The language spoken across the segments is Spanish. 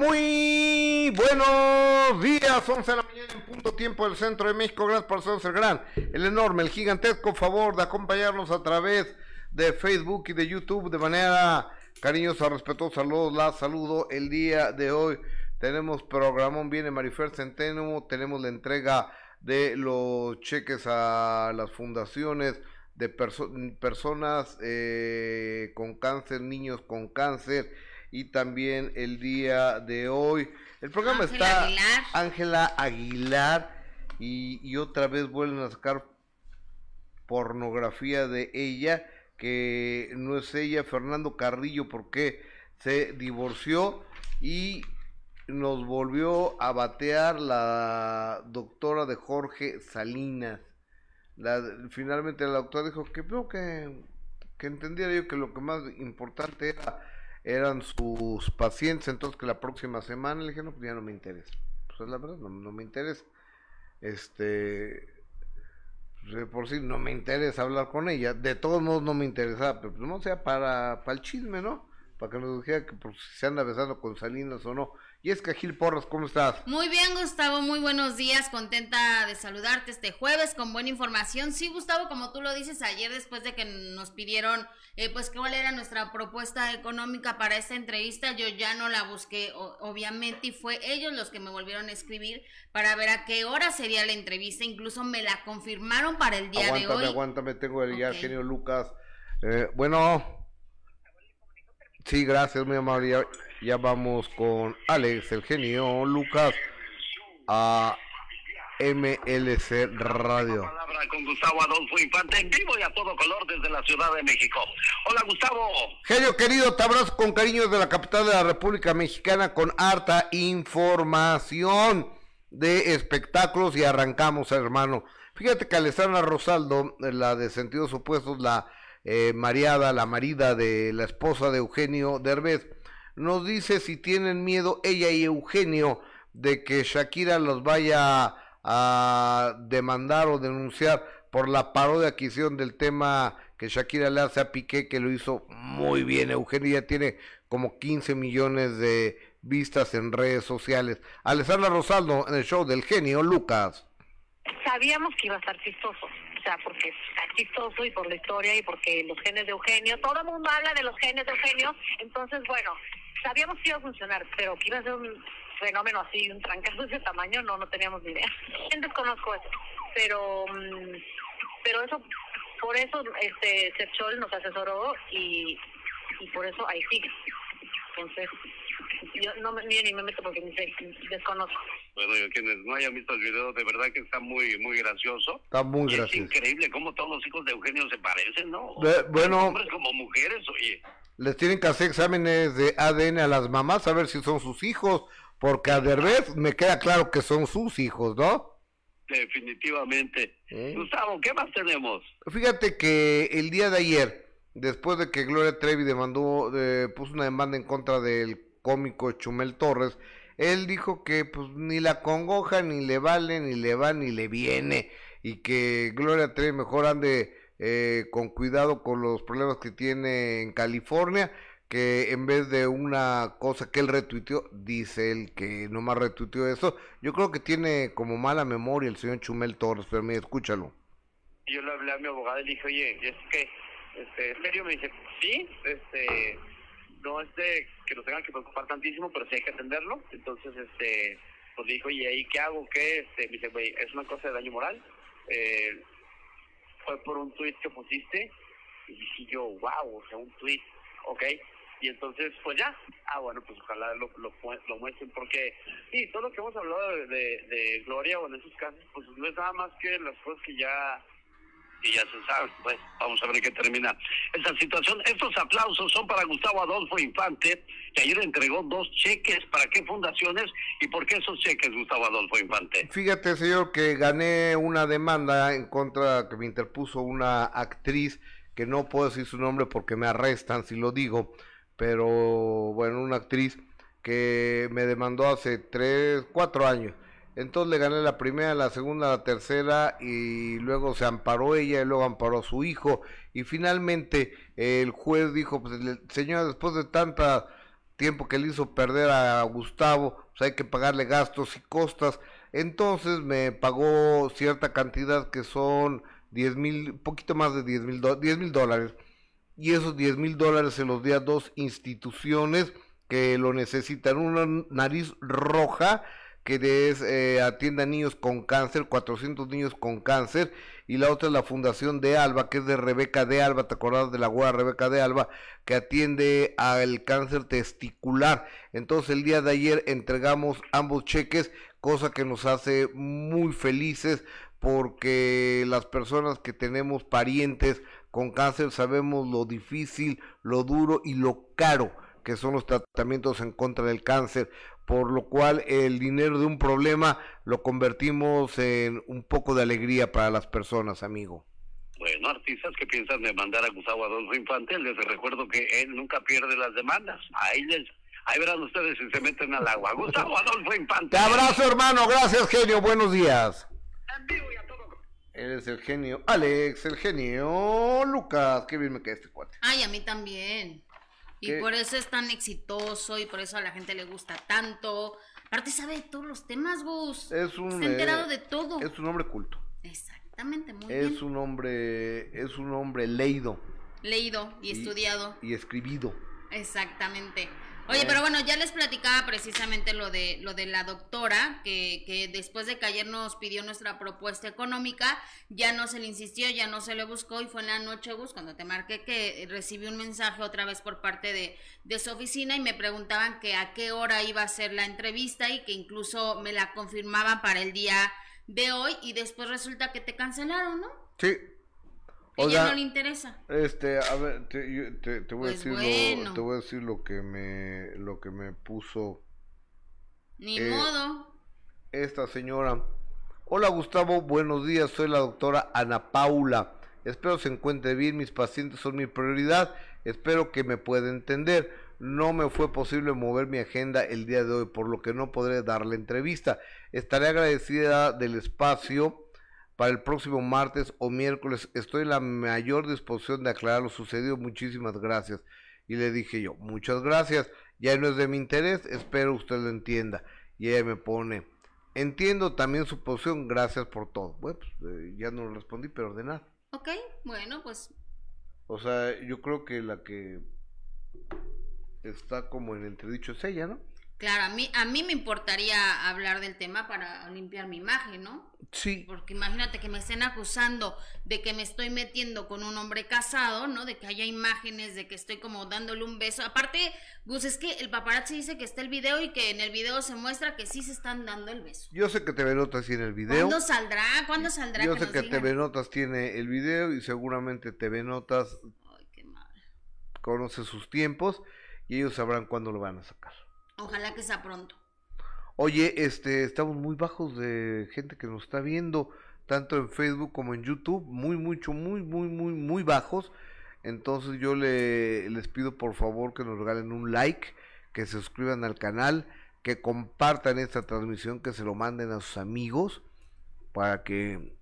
Muy buenos días, 11 de la mañana en punto tiempo del centro de México. Gracias por ser gran, el enorme, el gigantesco favor de acompañarnos a través de Facebook y de YouTube de manera cariñosa, respetuosa. Los la saludo el día de hoy. Tenemos programón, viene Marifer Centeno, tenemos la entrega de los cheques a las fundaciones de personas eh, con cáncer, niños con cáncer y también el día de hoy. El programa está Ángela Aguilar y, y, otra vez vuelven a sacar pornografía de ella, que no es ella, Fernando Carrillo, porque se divorció y nos volvió a batear la doctora de Jorge Salinas. La, finalmente la doctora dijo que creo que, que entendiera yo que lo que más importante era eran sus pacientes, entonces que la próxima semana le dije, no, pues ya no me interesa. Pues la verdad, no, me interesa. Este, pues, por si no me interesa hablar con ella. De todos modos no me interesa, pero pues, no sea para, para el chisme, ¿no? Para que nos dijera que por si se anda besando con Salinas o no. Y es que Gil Porras, ¿cómo estás? Muy bien, Gustavo, muy buenos días, contenta de saludarte este jueves con buena información. Sí, Gustavo, como tú lo dices ayer después de que nos pidieron, eh, pues, cuál era nuestra propuesta económica para esta entrevista, yo ya no la busqué, obviamente, y fue ellos los que me volvieron a escribir para ver a qué hora sería la entrevista, incluso me la confirmaron para el día de hoy. Aguántame, tengo el ya genio Lucas. Eh, bueno, sí, gracias, mi amable. Ya vamos con Alex, el genio, Lucas, a MLC Radio. Palabra con Gustavo Adolfo Infante en vivo y a todo color desde la Ciudad de México. Hola Gustavo. Genio querido, te abrazo con cariño desde la capital de la República Mexicana con harta información de espectáculos y arrancamos hermano. Fíjate que Alessandra Rosaldo, la de sentidos opuestos, la eh, mariada, la marida de la esposa de Eugenio Derbez, nos dice si tienen miedo ella y Eugenio de que Shakira los vaya a demandar o denunciar por la parodia que hicieron del tema que Shakira le hace a Piqué, que lo hizo muy bien. Eugenio ya tiene como 15 millones de vistas en redes sociales. Alessandra Rosaldo en el show del genio Lucas. Sabíamos que iba a estar chistoso, o sea, porque está chistoso y por la historia y porque los genes de Eugenio, todo el mundo habla de los genes de Eugenio, entonces bueno, sabíamos que iba a funcionar, pero que iba a ser un fenómeno así, un trancazo de ese tamaño, no, no teníamos ni idea. Desconozco eso, pero, mm, pero eso, por eso este Serchol nos asesoró y, y por eso ahí sigue. Entonces, yo no me, ni me meto porque ni desconozco. Bueno, yo quienes no hayan visto el video, de verdad que está muy muy gracioso. Está muy gracioso. Es increíble cómo todos los hijos de Eugenio se parecen, ¿no? bueno. Hombres como mujeres, oye les tienen que hacer exámenes de ADN a las mamás a ver si son sus hijos, porque a Derbez me queda claro que son sus hijos, ¿no? Definitivamente. Gustavo, ¿qué más tenemos? Fíjate que el día de ayer, después de que Gloria Trevi demandó, eh, puso una demanda en contra del cómico Chumel Torres, él dijo que pues ni la congoja, ni le vale, ni le va, ni le viene, y que Gloria Trevi mejor ande eh, con cuidado con los problemas que tiene en California, que en vez de una cosa que él retuiteó, dice él que nomás retuiteó eso, yo creo que tiene como mala memoria el señor Chumel Torres, pero mira, escúchalo. Yo le hablé a mi abogado y le dije, oye, es que, este, ¿en serio? Me dice, sí, este, no es de que nos tengan que preocupar tantísimo, pero sí hay que atenderlo. Entonces, este, pues dijo, y ahí qué hago? ¿Qué? Este, me dice, güey, es una cosa de daño moral. Eh, fue por un tweet que pusiste y dije yo, wow, o sea, un tweet, ok. Y entonces, pues ya, ah, bueno, pues ojalá lo, lo, lo muestren, porque sí, todo lo que hemos hablado de, de, Gloria o en esos casos, pues no es nada más que las cosas que ya y ya se sabe, pues vamos a ver qué termina esta situación. Estos aplausos son para Gustavo Adolfo Infante, que ayer entregó dos cheques, ¿para qué fundaciones y por qué esos cheques, Gustavo Adolfo Infante? Fíjate, señor, que gané una demanda en contra, que me interpuso una actriz, que no puedo decir su nombre porque me arrestan si lo digo, pero bueno, una actriz que me demandó hace tres, cuatro años entonces le gané la primera, la segunda, la tercera y luego se amparó ella y luego amparó a su hijo y finalmente el juez dijo, pues señora, después de tanta tiempo que le hizo perder a Gustavo, pues hay que pagarle gastos y costas. Entonces me pagó cierta cantidad que son 10 mil, poquito más de 10 mil mil dólares. Y esos 10 mil dólares se los di a dos instituciones que lo necesitan. Una nariz roja que es, eh, atiende a niños con cáncer, 400 niños con cáncer, y la otra es la Fundación de Alba, que es de Rebeca de Alba, ¿te acordás de la abuela Rebeca de Alba? Que atiende al cáncer testicular. Entonces el día de ayer entregamos ambos cheques, cosa que nos hace muy felices porque las personas que tenemos parientes con cáncer sabemos lo difícil, lo duro y lo caro que son los tratamientos en contra del cáncer, por lo cual el dinero de un problema lo convertimos en un poco de alegría para las personas, amigo. Bueno, artistas que piensan demandar a Gustavo Adolfo Infante, les recuerdo que él nunca pierde las demandas. Ahí les, ahí verán ustedes si se meten al agua. Gustavo Adolfo Infante. Te abrazo, hermano. Gracias, genio. Buenos días. Eres el genio. Alex, el genio. Lucas, qué bien me queda este cuate. Ay, a mí también. Y por eso es tan exitoso y por eso a la gente le gusta tanto. Aparte sabe de todos los temas, Gus. Es un, Está enterado de todo. Es un hombre culto. Exactamente, muy es bien. un hombre, es un hombre leído. Leído y, estudiado. Y escribido. Exactamente. Oye, pero bueno, ya les platicaba precisamente lo de lo de la doctora, que, que después de que ayer nos pidió nuestra propuesta económica, ya no se le insistió, ya no se le buscó y fue en la noche, Gus, cuando te marqué que recibí un mensaje otra vez por parte de, de su oficina y me preguntaban que a qué hora iba a ser la entrevista y que incluso me la confirmaban para el día de hoy y después resulta que te cancelaron, ¿no? Sí, ya no le interesa. Este, a ver, te, te, voy a pues decir lo, te voy a decir lo que me, lo que me puso. Ni eh, modo. Esta señora. Hola Gustavo, buenos días. Soy la doctora Ana Paula. Espero se encuentre bien. Mis pacientes son mi prioridad. Espero que me pueda entender. No me fue posible mover mi agenda el día de hoy, por lo que no podré darle entrevista. Estaré agradecida del espacio para el próximo martes o miércoles. Estoy en la mayor disposición de aclarar lo sucedido. Muchísimas gracias. Y le dije yo, muchas gracias. Ya no es de mi interés, espero usted lo entienda. Y ella me pone, entiendo también su posición, gracias por todo. Bueno, pues eh, ya no respondí, pero de nada. Ok, bueno, pues. O sea, yo creo que la que está como en entredicho es ella, ¿no? Claro, a mí, a mí me importaría hablar del tema para limpiar mi imagen, ¿no? Sí. Porque imagínate que me estén acusando de que me estoy metiendo con un hombre casado, ¿no? De que haya imágenes, de que estoy como dándole un beso. Aparte, Gus, es que el paparazzi dice que está el video y que en el video se muestra que sí se están dando el beso. Yo sé que TV Notas tiene el video. ¿Cuándo saldrá? ¿Cuándo saldrá? Yo sé que TV Notas tiene el video y seguramente TV Notas Ay, qué mal. conoce sus tiempos y ellos sabrán cuándo lo van a sacar. Ojalá que sea pronto. Oye, este, estamos muy bajos de gente que nos está viendo, tanto en Facebook como en YouTube, muy, mucho, muy, muy, muy, muy bajos. Entonces yo le, les pido por favor que nos regalen un like, que se suscriban al canal, que compartan esta transmisión, que se lo manden a sus amigos para que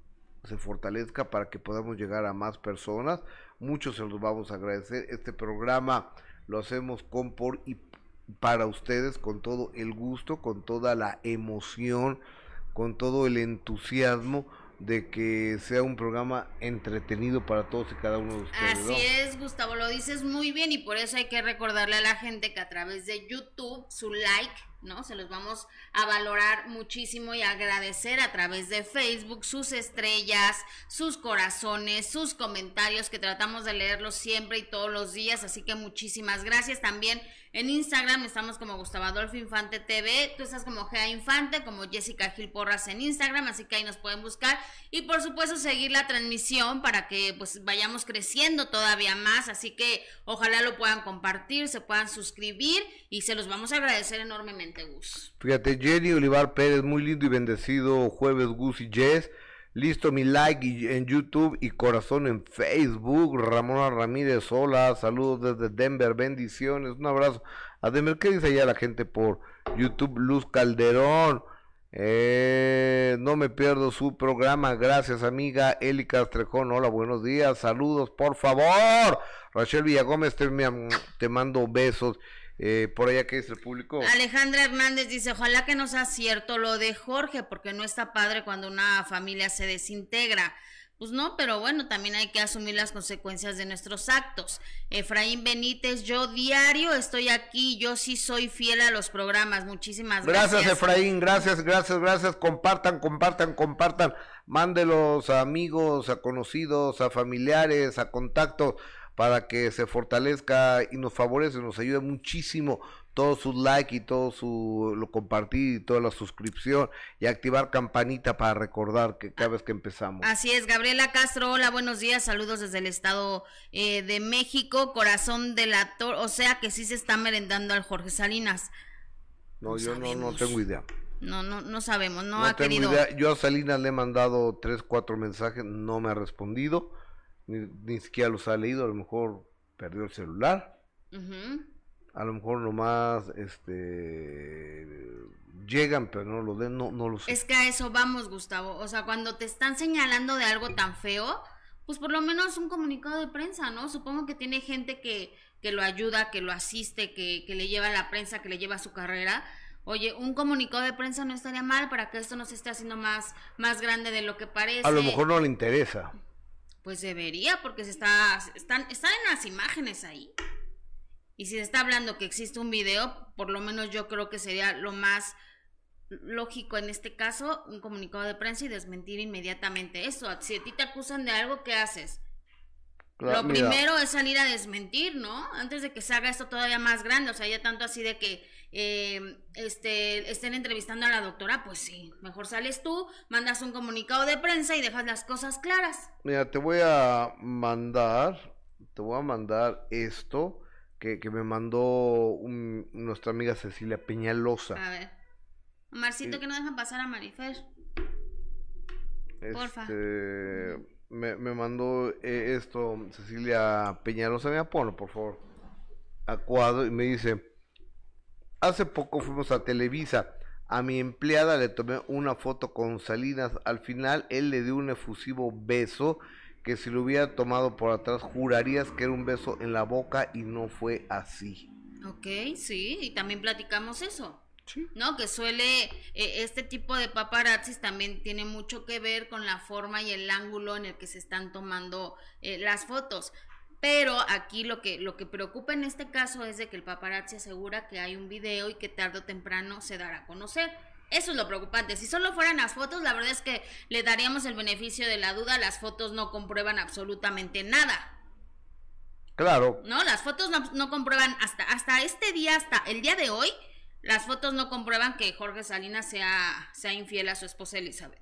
se fortalezca, para que podamos llegar a más personas. Muchos se los vamos a agradecer. Este programa lo hacemos con, por y para ustedes con todo el gusto, con toda la emoción, con todo el entusiasmo de que sea un programa entretenido para todos y cada uno de ustedes. Así es, Gustavo, lo dices muy bien y por eso hay que recordarle a la gente que a través de YouTube su like ¿no? Se los vamos a valorar muchísimo y agradecer a través de Facebook sus estrellas, sus corazones, sus comentarios que tratamos de leerlos siempre y todos los días, así que muchísimas gracias. También en Instagram estamos como Gustavo Adolfo Infante TV, tú estás como Gea Infante, como Jessica Gil Porras en Instagram, así que ahí nos pueden buscar y por supuesto seguir la transmisión para que pues vayamos creciendo todavía más, así que ojalá lo puedan compartir, se puedan suscribir y se los vamos a agradecer enormemente. Fíjate, Jenny Olivar Pérez, muy lindo y bendecido jueves Gus y Jess. Listo mi like en YouTube y corazón en Facebook. Ramona Ramírez, hola, saludos desde Denver, bendiciones, un abrazo a Denver. ¿Qué dice allá la gente por YouTube? Luz Calderón, eh, no me pierdo su programa, gracias amiga Eli Castrejón, hola, buenos días, saludos por favor. Rachel Villagómez, te mando besos Eh, por allá, ¿qué dice el público? Alejandra Hernández dice, ojalá que no sea cierto lo de Jorge, porque no está padre cuando una familia se desintegra. Pues no, pero bueno, también hay que asumir las consecuencias de nuestros actos. Efraín Benítez, yo diario estoy aquí, yo sí soy fiel a los programas. Muchísimas gracias. Gracias, Efraín, gracias, gracias, gracias. Compartan, compartan, compartan. Mándelos a amigos, a conocidos, a familiares, a contactos para que se fortalezca y nos favorece, nos ayuda muchísimo todo su like y todo su lo compartir y toda la suscripción y activar campanita para recordar que cada vez que empezamos. Así es, Gabriela Castro, hola, buenos días, saludos desde el Estado eh, de México, corazón del actor, o sea que sí se está merendando al Jorge Salinas. No, yo no, no tengo idea. No, no, no sabemos, no, No ha tengo querido. idea. Yo a Salinas le he mandado tres, cuatro mensajes, no me ha respondido, ni, ni siquiera los ha leído, a lo mejor perdió el celular. A lo mejor nomás este llegan, pero no lo den, no, no lo sé. Es que a eso vamos, Gustavo. O sea, cuando te están señalando de algo tan feo, pues por lo menos un comunicado de prensa, ¿no? Supongo que tiene gente que, que lo ayuda, que lo asiste, que, que le lleva a la prensa, que le lleva a su carrera. Oye, un comunicado de prensa no estaría mal para que esto no se esté haciendo más, más grande de lo que parece. A lo mejor no le interesa. Pues debería, porque se está, están, están en las imágenes ahí. Y si se está hablando que existe un video, por lo menos yo creo que sería lo más lógico en este caso, un comunicado de prensa y desmentir inmediatamente eso. Si a ti te acusan de algo, ¿qué haces? Claro, lo mira, primero es salir a desmentir, ¿no? Antes de que se haga esto todavía más grande, o sea, ya tanto así de que eh, este, estén entrevistando a la doctora, pues sí, mejor sales tú, mandas un comunicado de prensa y dejas las cosas claras. Mira, te voy a mandar, te voy a mandar esto que, que me mandó un- nuestra amiga Cecilia Peñalosa. A ver. Omarcito, Sí. que no dejan pasar a Marifer. porfa. Este, me, me mandó eh, esto Cecilia Peñalosa, me ponlo por favor, a cuadro y me dice, hace poco fuimos a Televisa, a mi empleada le tomé una foto con Salinas, al final él le dio un efusivo beso que si lo hubiera tomado por atrás jurarías que era un beso en la boca y no fue así. Ok, sí, y también platicamos eso. Sí. ¿No? Que suele, eh, este tipo de paparazzis también tiene mucho que ver con la forma y el ángulo en el que se están tomando eh, las fotos. Pero aquí lo que, lo que preocupa en este caso es de que el paparazzi asegura que hay un video y que tarde o temprano se dará a conocer. Eso es lo preocupante. Si solo fueran las fotos, la verdad es que le daríamos el beneficio de la duda. Las fotos no comprueban absolutamente nada. Claro, No, las fotos no, no comprueban hasta, hasta este día, hasta el día de hoy, las fotos no comprueban que Jorge Salinas sea, sea infiel a su esposa Elizabeth.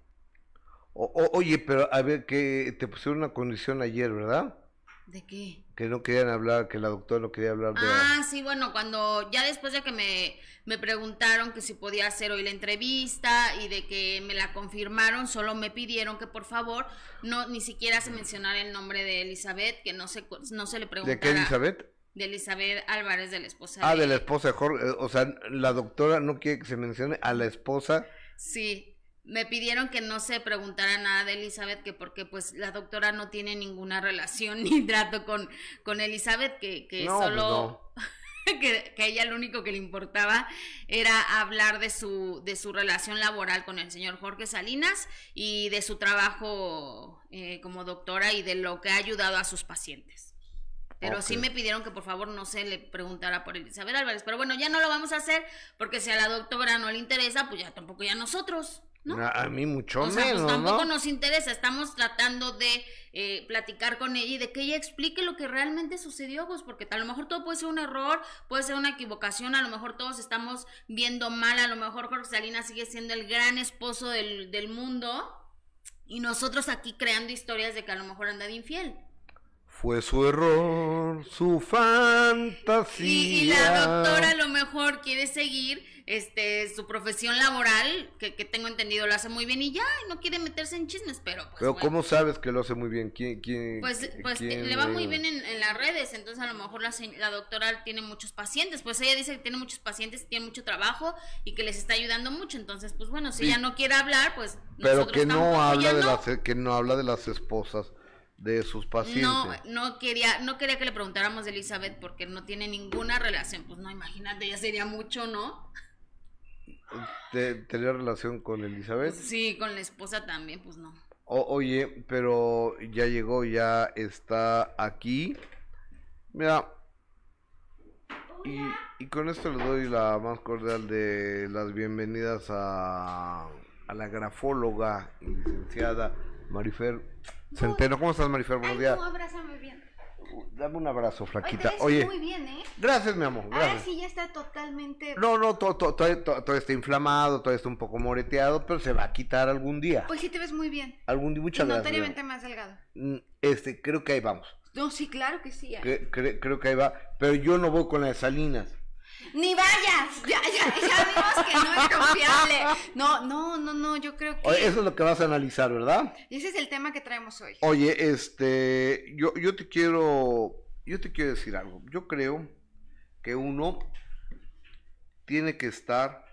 O- o- oye, pero a ver, que te pusieron una condición ayer, ¿verdad? ¿De qué? Que no querían hablar, que la doctora no quería hablar de... Ah, sí, bueno, cuando ya después de que me, me preguntaron que si podía hacer hoy la entrevista y de que me la confirmaron, solo me pidieron que por favor no ni siquiera se mencionara el nombre de Elizabeth, que no se, no se le preguntara. ¿De qué, Elizabeth? De Elizabeth Álvarez, de la esposa Ah, de, de la esposa de Jorge. eh, O sea, la doctora no quiere que se mencione a la esposa. Sí, me pidieron que no se preguntara nada de Elizabeth, que porque pues la doctora no tiene ninguna relación ni trato con, con Elizabeth, que, que No, pues solo que, que a ella lo único que le importaba era hablar de su, de su relación laboral con el señor Jorge Salinas y de su trabajo eh, como doctora y de lo que ha ayudado a sus pacientes. Pero sí Ok. me pidieron que por favor no se le preguntara por Elizabeth Álvarez. Pero bueno, ya no lo vamos a hacer porque si a la doctora no le interesa, pues ya tampoco ya nosotros, ¿no? A, mí mucho o sea, menos, pues tampoco ¿no? nos interesa. Estamos tratando de eh, platicar con ella y de que ella explique lo que realmente sucedió, pues porque a lo mejor todo puede ser un error, puede ser una equivocación, a lo mejor todos estamos viendo mal, a lo mejor Jorge Salinas sigue siendo el gran esposo del, del mundo y nosotros aquí creando historias de que a lo mejor anda de infiel. Fue su error, su fantasía. Y, y la doctora a lo mejor quiere seguir este su profesión laboral, que, que tengo entendido lo hace muy bien y ya, no quiere meterse en chismes, pero pues Pero bueno. ¿cómo sabes que lo hace muy bien? ¿Quién, quién, Pues, pues quién le va muy bien en, en las redes, entonces a lo mejor la, la doctora tiene muchos pacientes, pues ella dice que tiene muchos pacientes, tiene mucho trabajo y que les está ayudando mucho, entonces pues bueno, si Sí. ella no quiere hablar, pues Pero que no habla de las que no habla de las esposas de sus pacientes. No, no quería, no quería que le preguntáramos de Elizabeth porque no tiene ninguna relación. Pues no, imagínate, ya sería mucho, ¿no? ¿Te- ¿Tenía relación con Elizabeth? Sí, con la esposa también, pues no. O- oye, pero ya llegó, ya está aquí. Mira, y, y con esto le doy la más cordial de las bienvenidas a, a la grafóloga y licenciada Marifer Centeno. ¿Cómo estás, Marifer? Buenos días. abrázame bien. Dame un abrazo, flaquita. ves Oye, muy bien, ¿eh? gracias, mi amor. Ahora Gracias. sí ya está totalmente... No, no, todo, todo, todo, todo- está inflamado, todo está un poco moreteado, pero se va a quitar algún día. Pues sí te ves muy bien. Algún día, Y muchas gracias. mi notoriamente más delgado. Mm, Este, creo que ahí vamos. No, sí, claro que sí. ¿eh? Cre- cre- creo que ahí va. Pero yo no voy con las salinas. ¡Ni vayas! Ya, ya, ya vimos que no es confiable. No, no, no, no, yo creo que... Oye, eso es lo que vas a analizar, ¿verdad? Ese es el tema que traemos hoy. Oye, este, yo, yo te quiero, yo te quiero decir algo. Yo creo que uno tiene que estar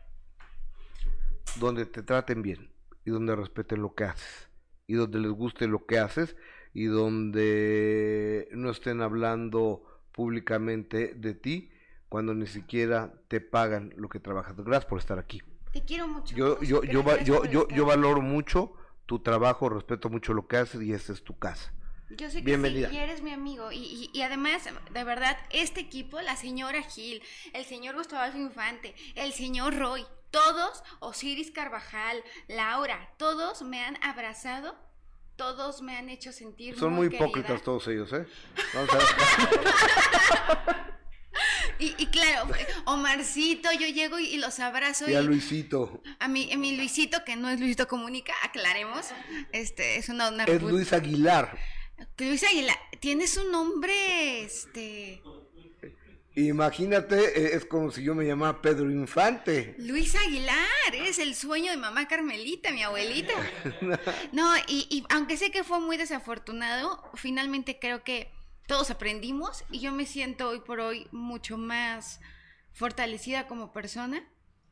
donde te traten bien y donde respeten lo que haces y donde les guste lo que haces y donde no estén hablando públicamente de ti cuando ni siquiera te pagan lo que trabajas. Gracias por estar aquí. Te quiero mucho. Yo, yo, yo, yo, yo, yo valoro mucho tu trabajo, respeto mucho lo que haces y esta es tu casa. Yo sé que Bienvenida. sí, y eres mi amigo. Y, y- y además, de verdad, este equipo, la señora Gil, el señor Gustavo Infante, el señor Roy, todos, Osiris Carvajal, Laura, todos me han abrazado, todos me han hecho sentir Son muy querida. hipócritas todos ellos, ¿eh? Vamos a ver. Y, y claro, Omarcito, yo llego y, y los abrazo. Y a y- Luisito. a mi, a mi Luisito, que no es Luisito Comunica, aclaremos. Este, es una, una Es Luis Aguilar. Luis Aguilar, tienes un nombre, este... Imagínate, eh, es como si yo me llamara Pedro Infante. Luis Aguilar, eres el sueño de mamá Carmelita, mi abuelita. No, y, y aunque sé que fue muy desafortunado, finalmente creo que todos aprendimos y yo me siento hoy por hoy mucho más fortalecida como persona.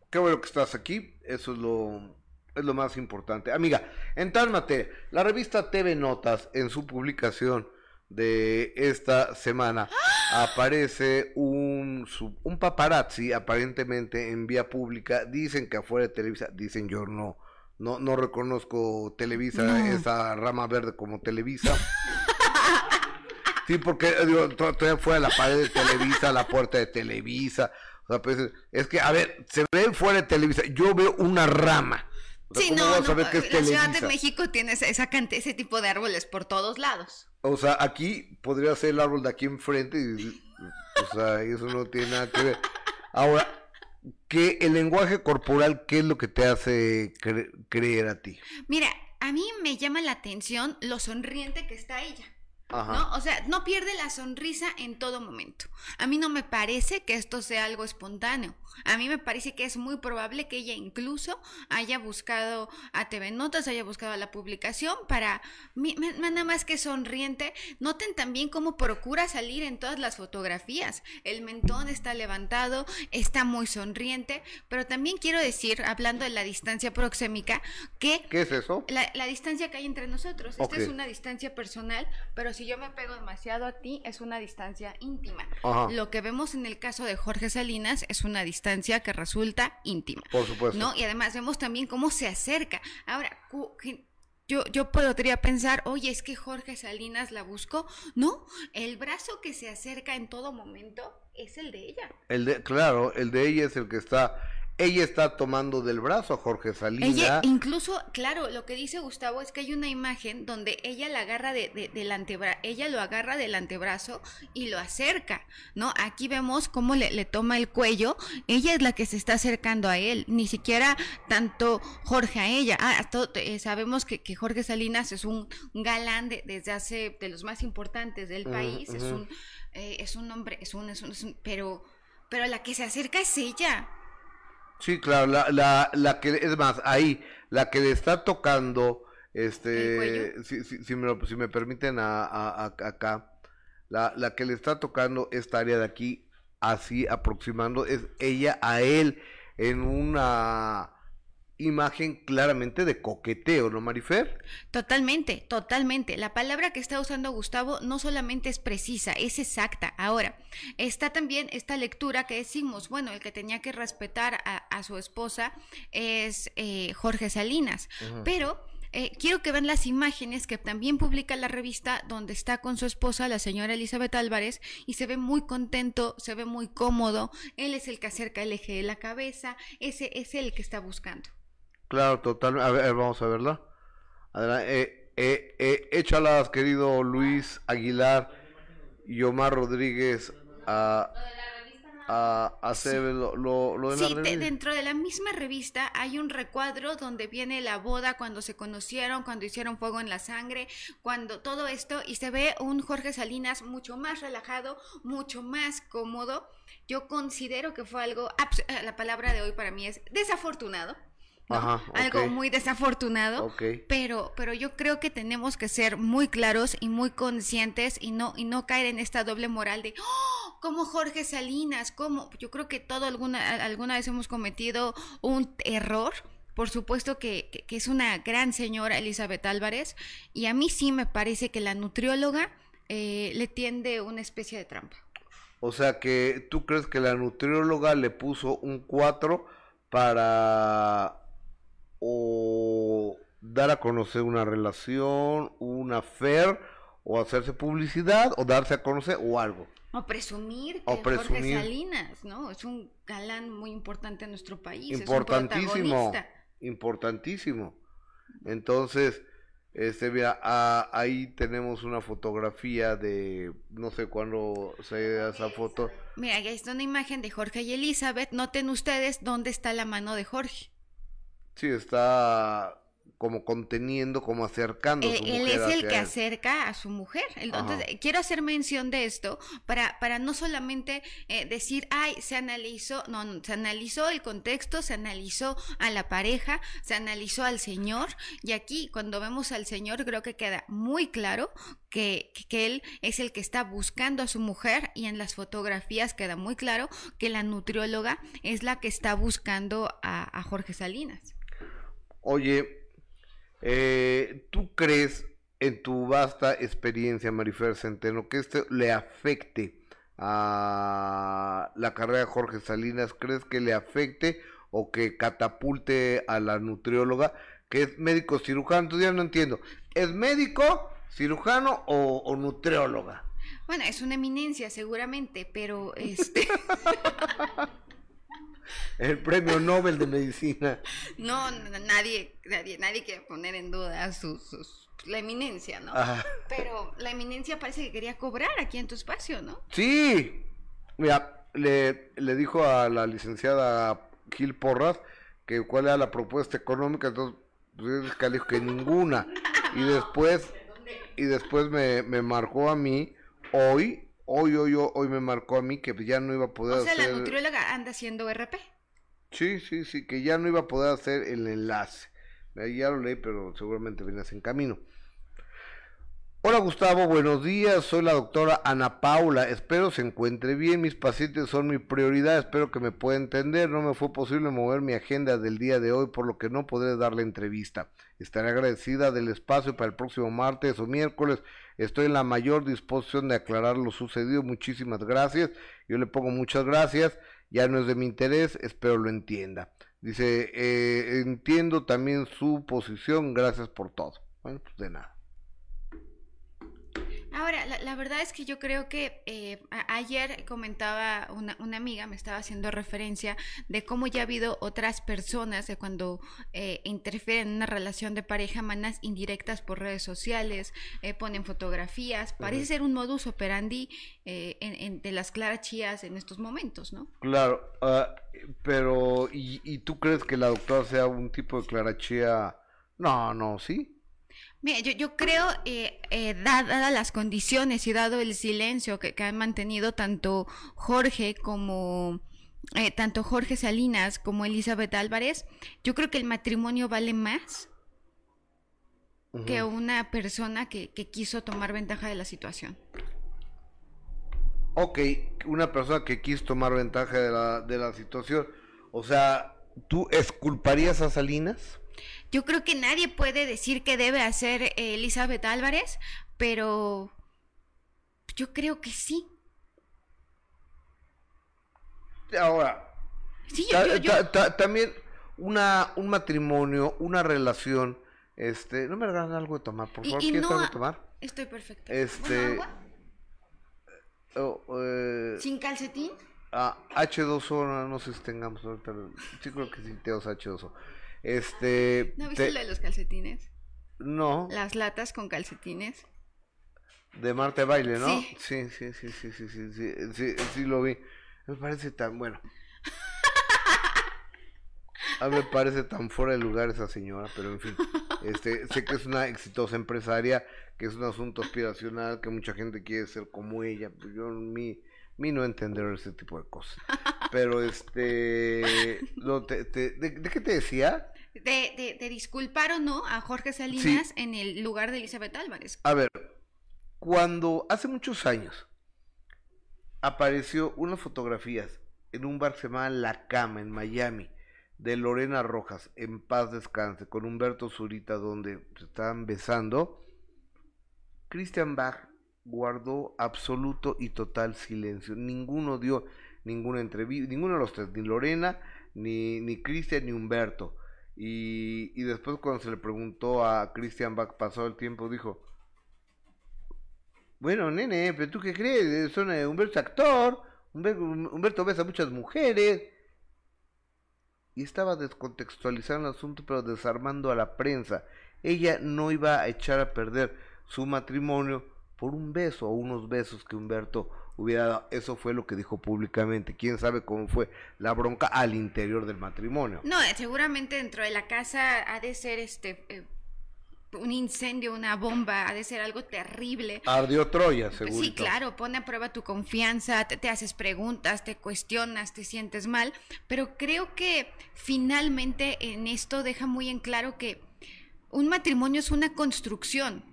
Qué bueno que estás aquí, eso es lo, es lo más importante. Amiga, en tal materia, la revista TV Notas, en su publicación de esta semana, aparece un, un paparazzi, aparentemente en vía pública, dicen que afuera de Televisa, dicen yo no, no, no reconozco Televisa, No. esa rama verde como Televisa. Sí, porque eh, digo, to- todavía fuera de la pared de Televisa, la puerta de Televisa. O sea, pues, es que, a ver, se ve fuera de Televisa. Yo veo una rama. O sea, Sí, ¿cómo no, no, la Ciudad de Televisa? México tiene esa, cante- ese tipo de árboles por todos lados. O sea, aquí podría ser el árbol de aquí enfrente. Y, o sea, eso no tiene nada que ver. Ahora, que el lenguaje corporal, ¿qué es lo que te hace cre- creer a ti? Mira, a mí me llama la atención lo sonriente que está ella. ¿No? O sea, no pierde la sonrisa en todo momento. A mí no me parece que esto sea algo espontáneo. A mí me parece que es muy probable que ella incluso haya buscado a TV Notas, haya buscado a la publicación para, mi- me- me- nada más que sonriente. Noten también cómo procura salir en todas las fotografías. El mentón está levantado, está muy sonriente, pero también quiero decir, hablando de la distancia proxémica, que ¿Qué es eso? la, la distancia que hay entre nosotros. Esta es una distancia personal, pero si yo me pego demasiado a ti, es una distancia íntima. Ajá. Lo que vemos en el caso de Jorge Salinas es una distancia que resulta íntima. Por supuesto. ¿no? Y además vemos también cómo se acerca. Ahora, yo, yo podría pensar, oye, es que Jorge Salinas la buscó. No, el brazo que se acerca en todo momento es el de ella. El de, claro, el de ella es el que está. Ella está tomando del brazo a Jorge Salinas. Ella, incluso, claro, lo que dice Gustavo es que hay una imagen donde ella la agarra de, de- del antebrazo, ella lo agarra del antebrazo y lo acerca, ¿no? Aquí vemos cómo le, le toma el cuello, ella es la que se está acercando a él, ni siquiera tanto Jorge a ella. Ah, to- eh, sabemos que, que Jorge Salinas es un galán de- desde hace, de los más importantes del país, es un, eh, es un hombre, es un, es un, es un- pero, pero la que se acerca es ella. Sí, claro, la, la, la que, es más, ahí, la que le está tocando, ¿El este, si, si me, lo- si me permiten a, a- a- acá, la, la que le está tocando esta área de aquí, así aproximando, es ella a él en una imagen claramente de coqueteo, ¿no, Marifer? Totalmente, totalmente. La palabra que está usando Gustavo no solamente es precisa, es exacta. Ahora, está también esta lectura que decimos, bueno, el que tenía que respetar a, su esposa es eh, Jorge Salinas, pero eh, quiero que vean las imágenes que también publica la revista donde está con su esposa, la señora Elizabeth Álvarez, y se ve muy contento, se ve muy cómodo. Él es el que acerca el eje de la cabeza, ese es el que está buscando. Claro, total. A ver, vamos a verla. Adelante. Eh, eh, échalas, querido Luis Aguilar y Omar Rodríguez. A a hacer lo, lo, de sí, dentro de la misma revista hay un recuadro donde viene la boda, cuando se conocieron, cuando hicieron fuego en la sangre, cuando todo esto, y se ve un Jorge Salinas mucho más relajado, mucho más cómodo. Yo considero que fue algo, eh, la palabra de hoy para mí es desafortunado algo muy desafortunado, pero, pero yo creo que tenemos que ser muy claros y muy conscientes y no, y no caer en esta doble moral de, ¡Oh! como Jorge Salinas, como, yo creo que todo alguna, alguna vez hemos cometido un error, por supuesto que, es una gran señora Elizabeth Álvarez y a mí sí me parece que la nutrióloga eh, le tiende una especie de trampa. O sea que tú crees que la nutrióloga le puso un 4 para o dar a conocer una relación, una affair, o hacerse publicidad, o darse a conocer, o algo. O presumir que Jorge Salinas, ¿no? Es un galán muy importante en nuestro país. Importantísimo. importantísimo. Entonces, este, mira, ahí tenemos una fotografía de, no sé cuándo se da esa foto. Mira, ahí está una imagen de Jorge y Elizabeth. Noten ustedes dónde está la mano de Jorge. Sí, está como conteniendo, como acercando a su él es el que acerca a su mujer. Entonces, quiero hacer mención de esto para, para no solamente eh, decir, ay, se analizó, no, se analizó el contexto, se analizó a la pareja, se analizó al Señor, y aquí cuando vemos al Señor creo que queda muy claro que, que él es el que está buscando a su mujer y en las fotografías queda muy claro que la nutrióloga es la que está buscando a, a Jorge Salinas. Oye, eh, ¿tú crees en tu vasta experiencia, Marifer Centeno, que esto le afecte a la carrera de Jorge Salinas? ¿Crees que le afecte o que catapulte a la nutrióloga, que es médico cirujano? Ya no entiendo. ¿Es médico, cirujano o, o nutrióloga? Bueno, es una eminencia seguramente, pero este el premio Nobel de Medicina. No, nadie, nadie, nadie quiere poner en duda sus, la eminencia, ¿no? Pero la eminencia parece que quería cobrar aquí en tu espacio, ¿no? Sí. Mira, le, le dijo a la licenciada Gil Porras que cuál era la propuesta económica, entonces pues, dijo que ninguna. Y después, y después me, me marcó a mí hoy hoy, hoy, hoy me marcó a mí que ya no iba a poder hacer... O sea, la nutrióloga anda haciendo RP. Sí, sí, sí, que ya no iba a poder hacer el enlace. Ya lo leí, pero seguramente venías en camino. Hola Gustavo, buenos días. Soy la doctora Ana Paula. Espero se encuentre bien. Mis pacientes son mi prioridad. Espero que me pueda entender. No me fue posible mover mi agenda del día de hoy, por lo que no podré dar la entrevista. Estaré agradecida del espacio para el próximo martes o miércoles. Estoy en la mayor disposición de aclarar lo sucedido. Muchísimas gracias. Yo le pongo muchas gracias. Ya no es de mi interés. Espero lo entienda. Dice, eh, entiendo también su posición. Gracias por todo. Bueno, pues de nada. Ahora, la, verdad es que yo creo que eh, ayer comentaba una, una, amiga, me estaba haciendo referencia de cómo ya ha habido otras personas de cuando eh, interfieren en una relación de pareja, manas indirectas por redes sociales, eh, ponen fotografías, parece ser un modus operandi en, de las clarachías en estos momentos, ¿no? Claro, ah, pero ¿y, ¿y tú crees que la doctora sea un tipo de clarachía? No, no, sí. Mira, yo, yo creo, eh, eh, dadas las condiciones y dado el silencio que, han mantenido tanto Jorge como eh, tanto Jorge Salinas como Elizabeth Álvarez, yo creo que el matrimonio vale más que una persona que, que, quiso tomar ventaja de la situación. Ok, una persona que quiso tomar ventaja de la, de la situación. O sea, ¿Tú esculparías a Salinas? Yo creo que nadie puede decir que debe hacer eh, Elizabeth Álvarez, pero yo creo que sí. Ahora, Sí, ta- yo, yo- ta- ta- también una, un matrimonio, una relación, este, ¿no me regalan algo de tomar? Por Y- favor, y ¿quieres no algo de tomar? Estoy perfecta. Este- agua, Oh, eh, ¿Sin calcetín? ah, H2O, no, no sé si tengamos ahorita, sí creo que sí tenemos H2O. Este, ¿No viste te- lo de los calcetines? no, Las latas con calcetines. de Marte Baile, ¿no? Sí. Sí, sí, sí, sí, sí, sí, sí, sí, sí lo vi. Me parece tan, bueno. A mí me parece tan fuera de lugar esa señora, pero en fin, este, sé que es una exitosa empresaria, que es un asunto aspiracional, que mucha gente quiere ser como ella, pues yo, mi, mi no entender ese tipo de cosas. Pero este, lo te- te- ¿de, de qué te decía? De, de, de disculpar o no a Jorge Salinas en el lugar de Elizabeth Álvarez. A ver, cuando hace muchos años apareció unas fotografías en un bar que se llamaba La Cama en Miami de Lorena Rojas, en paz descanse, con Humberto Zurita, donde se estaban besando, Christian Bach guardó absoluto y total silencio. Ninguno dio ninguna entrevista, ninguno de los tres, ni Lorena, ni, ni Christian, ni Humberto. Y, y después cuando se le preguntó a Christian Bach, pasó el tiempo, dijo, bueno, nene, pero tú qué crees, Son, eh, Humberto actor, Humberto, Humberto besa a muchas mujeres. Y estaba descontextualizando el asunto, pero desarmando a la prensa. Ella no iba a echar a perder su matrimonio por un beso o unos besos que Humberto hubiera dado. Eso fue lo que dijo públicamente. Quién sabe cómo fue la bronca al interior del matrimonio. No, seguramente dentro de la casa ha de ser este eh, un incendio, una bomba, ha de ser algo terrible. Ardió Troya, seguro. Sí, claro, pone a prueba tu confianza, te, te haces preguntas, te cuestionas, te sientes mal, pero creo que finalmente en esto deja muy en claro que un matrimonio es una construcción.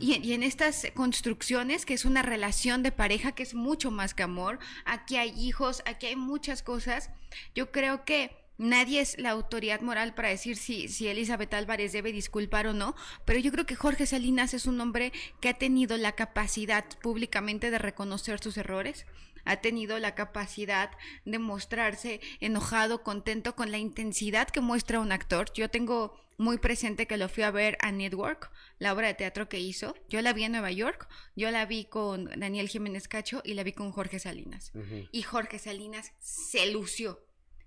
Y, en- estas construcciones, que es una relación de pareja, que es mucho más que amor, aquí hay hijos, aquí hay muchas cosas, yo creo que nadie es la autoridad moral para decir si, si Elizabeth Álvarez debe disculpar o no, pero yo creo que Jorge Salinas es un hombre que ha tenido la capacidad públicamente de reconocer sus errores, ha tenido la capacidad de mostrarse enojado, contento con la intensidad que muestra un actor. Yo tengo muy presente que lo fui a ver a Network, la obra de teatro que hizo. Yo la vi en Nueva York, yo la vi con Daniel Jiménez Cacho y la vi con Jorge Salinas. Y Jorge Salinas se lució.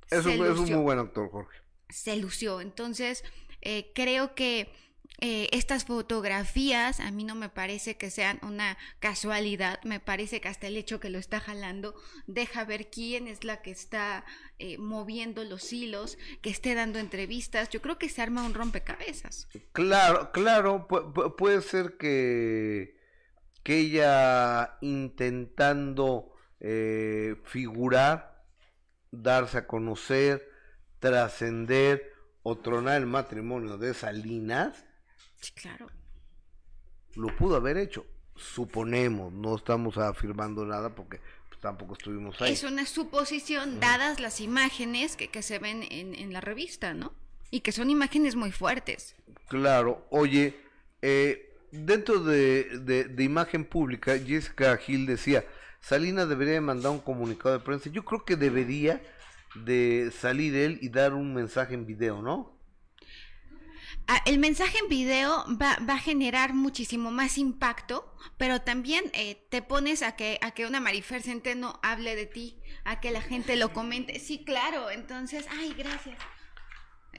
Es se un, es un lució muy buen actor, Jorge. se lució. Entonces, eh, creo que eh, estas fotografías a mí no me parece que sean una casualidad, me parece que hasta el hecho que lo está jalando deja ver quién es la que está eh, moviendo los hilos, que esté dando entrevistas. Yo creo que se arma un rompecabezas. Claro, claro, pu- pu- puede ser que, que ella intentando eh, figurar, darse a conocer, trascender o tronar el matrimonio de Salinas, Sí, claro. lo pudo haber hecho. Suponemos, no estamos afirmando nada porque pues, tampoco estuvimos ahí. Es una suposición dadas las imágenes que, que se ven en, en la revista, ¿no? Y que son imágenes muy fuertes. Claro, oye, eh, dentro de, de- de imagen pública, Jessica Gil decía, Salinas debería de mandar un comunicado de prensa. Yo creo que debería de salir él y dar un mensaje en video, ¿no? Ah, El mensaje en video va, va a generar muchísimo más impacto, pero también eh, te pones a que, a que una Marifer Centeno hable de ti, a que la gente lo comente. Sí, claro, entonces, ay, gracias.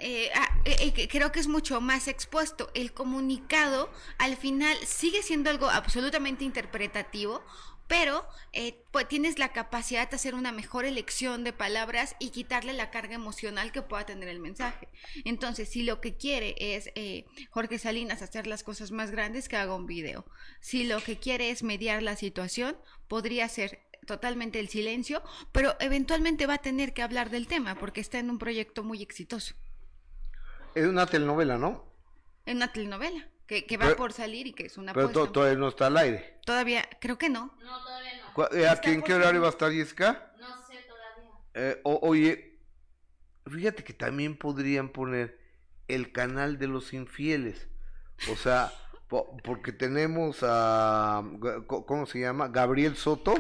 Eh, ah, eh, eh, creo que es mucho más expuesto. El comunicado al final sigue siendo algo absolutamente interpretativo, pero eh, pues tienes la capacidad de hacer una mejor elección de palabras y quitarle la carga emocional que pueda tener el mensaje. Entonces, si lo que quiere es eh, Jorge Salinas hacer las cosas más grandes, que haga un video. Si lo que quiere es mediar la situación, podría ser totalmente el silencio, pero eventualmente va a tener que hablar del tema porque está en un proyecto muy exitoso, Es una telenovela, ¿no? en una telenovela que, que va Pero- por salir y que es una Pero to- todavía no está al aire. Todavía, creo que no. No, todavía no. Eh, ¿Aquí en por qué horario va a estar Jessica? No sé todavía. Eh, o- oye, fíjate que también podrían poner el canal de los infieles. O sea, po- porque tenemos a, ¿cómo se llama? Gabriel Soto.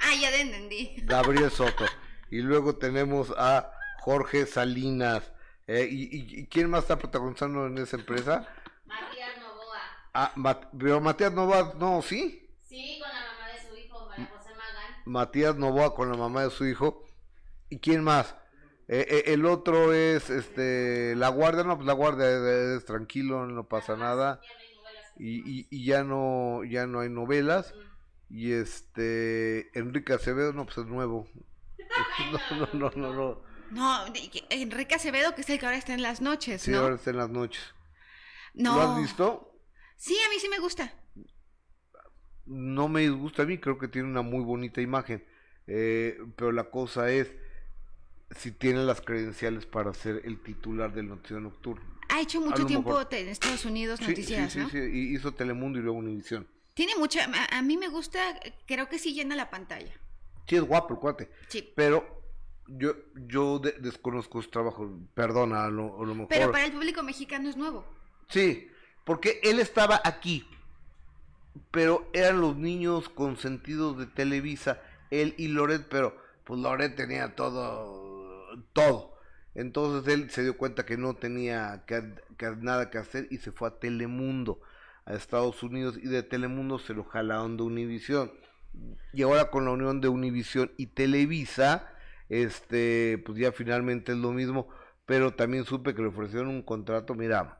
Ah, ya te entendí. Gabriel Soto. Y luego tenemos a Jorge Salinas. Eh, y, quién más está protagonizando en esa empresa? Ah, Mat- pero Matías Nova, no, sí. Sí, con la mamá de su hijo, María José Magán. Matías Novoa con la mamá de su hijo. ¿Y quién más? Eh, eh, el otro es este La Guardia, no, pues La Guardia es, es tranquilo, no pasa nada. Y, y, y ya no ya no hay novelas. Y este Enrique Acevedo, no, pues es nuevo. No, no, no, no, no. No, Enrique Acevedo, que es el que ahora está en las noches, Sí, ¿no? ahora está en las noches. No. ¿Lo has visto? Sí, a mí sí me gusta. No me disgusta a mí, creo que tiene una muy bonita imagen. Eh, pero la cosa es si tiene las credenciales para ser el titular del noticiero nocturno. Ha hecho mucho tiempo mejor. en Estados Unidos noticias, sí, sí, ¿no? sí, y hizo Telemundo y luego Univisión. Tiene mucha, a, a mí me gusta, creo que sí llena la pantalla. Sí, es guapo el cuate, Sí. pero yo yo de- desconozco su trabajo, perdona, a lo, a lo mejor. Pero para el público mexicano es nuevo. Sí, porque él estaba aquí, pero eran los niños consentidos de Televisa, él y Loret, pero pues Loret tenía todo, todo. Entonces él se dio cuenta que no tenía nada que hacer y se fue a Telemundo, a Estados Unidos, y de Telemundo se lo jalaron de Univisión. Y ahora con la unión de Univisión y Televisa, este, pues ya finalmente es lo mismo, pero también supe que le ofrecieron un contrato, mira,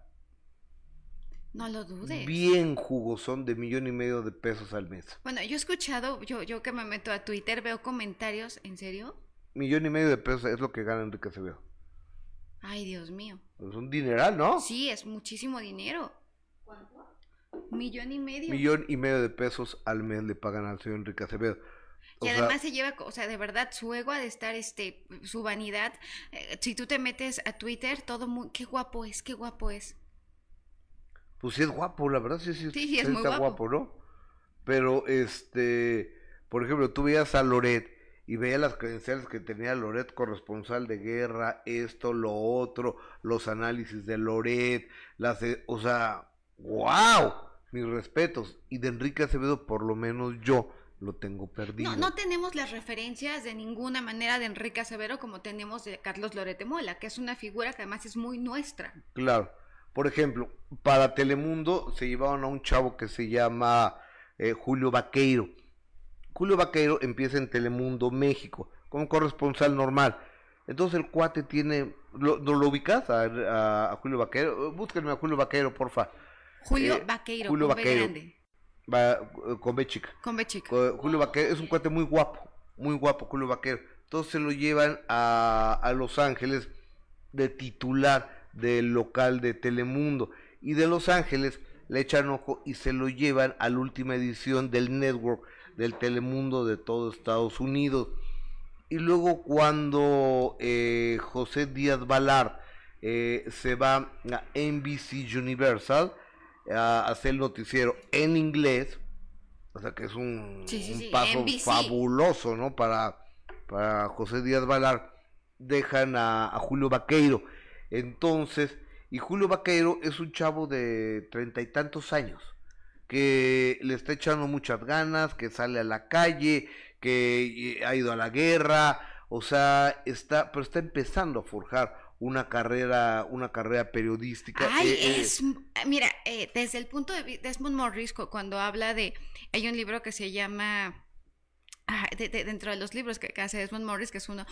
No lo dudes. bien jugosón de millón y medio de pesos al mes. Bueno, yo he escuchado, yo, yo que me meto a Twitter, veo comentarios, ¿en serio? Millón y medio de pesos es lo que gana Enrique Acevedo. Ay, Dios mío. Es un dineral, ¿no? Sí, es muchísimo dinero. ¿Cuánto? Millón y medio. Millón y medio de pesos al mes le pagan al señor Enrique Acevedo. O Y sea, además se lleva, o sea, de verdad, su ego ha de estar, este, su vanidad. eh, si tú te metes a Twitter, todo muy, qué guapo es, qué guapo es. Pues sí es guapo, la verdad, sí, sí, Sí, sí, es sí muy está guapo. guapo, ¿no? Pero, este, por ejemplo, tú veías a Loret y veías las credenciales que tenía Loret, corresponsal de guerra, esto, lo otro, los análisis de Loret, las, de- o sea, wow, mis respetos. Y de Enrique Acevedo, por lo menos yo lo tengo perdido. No, no tenemos las referencias de ninguna manera de Enrique Acevedo como tenemos de Carlos Lorete Mola, que es una figura que además es muy nuestra. Claro. Por ejemplo, para Telemundo se llevaron a un chavo que se llama eh, Julio Vaqueiro. Julio Vaqueiro empieza en Telemundo México como corresponsal normal. Entonces el cuate tiene, ¿lo, ¿no lo ubicas a, a- a Julio Vaqueiro? Eh, Búsquenme a Julio Vaqueiro, porfa. Julio Eh, Vaqueiro, Julio con Vaqueiro. grande, Va, eh, con B chica. con B chica. Julio Vaquero es un cuate muy guapo, muy guapo Julio Vaquero. Entonces se lo llevan a, a Los Ángeles de titular del local de Telemundo. Y de Los Ángeles le echan ojo y se lo llevan a la última edición del network del Telemundo de todo Estados Unidos. Y luego cuando eh, José Díaz Valar eh, se va a NBC Universal a hacer el noticiero en inglés, o sea que es un, Sí, sí, un sí, paso NBC. fabuloso, ¿no? Para, para José Díaz Valar, dejan a, a Julio Vaqueiro. Entonces, y Julio Vaqueiro es un chavo de treinta y tantos años, que le está echando muchas ganas, que sale a la calle, que ha ido a la guerra, o sea, está, pero está empezando a forjar una carrera, una carrera periodística. Ay, Eh, eh, es, mira, eh, desde el punto de vista, Desmond Morris, cu- cuando habla de, hay un libro que se llama, de- de- dentro de los libros que, que hace Desmond Morris, que es uno,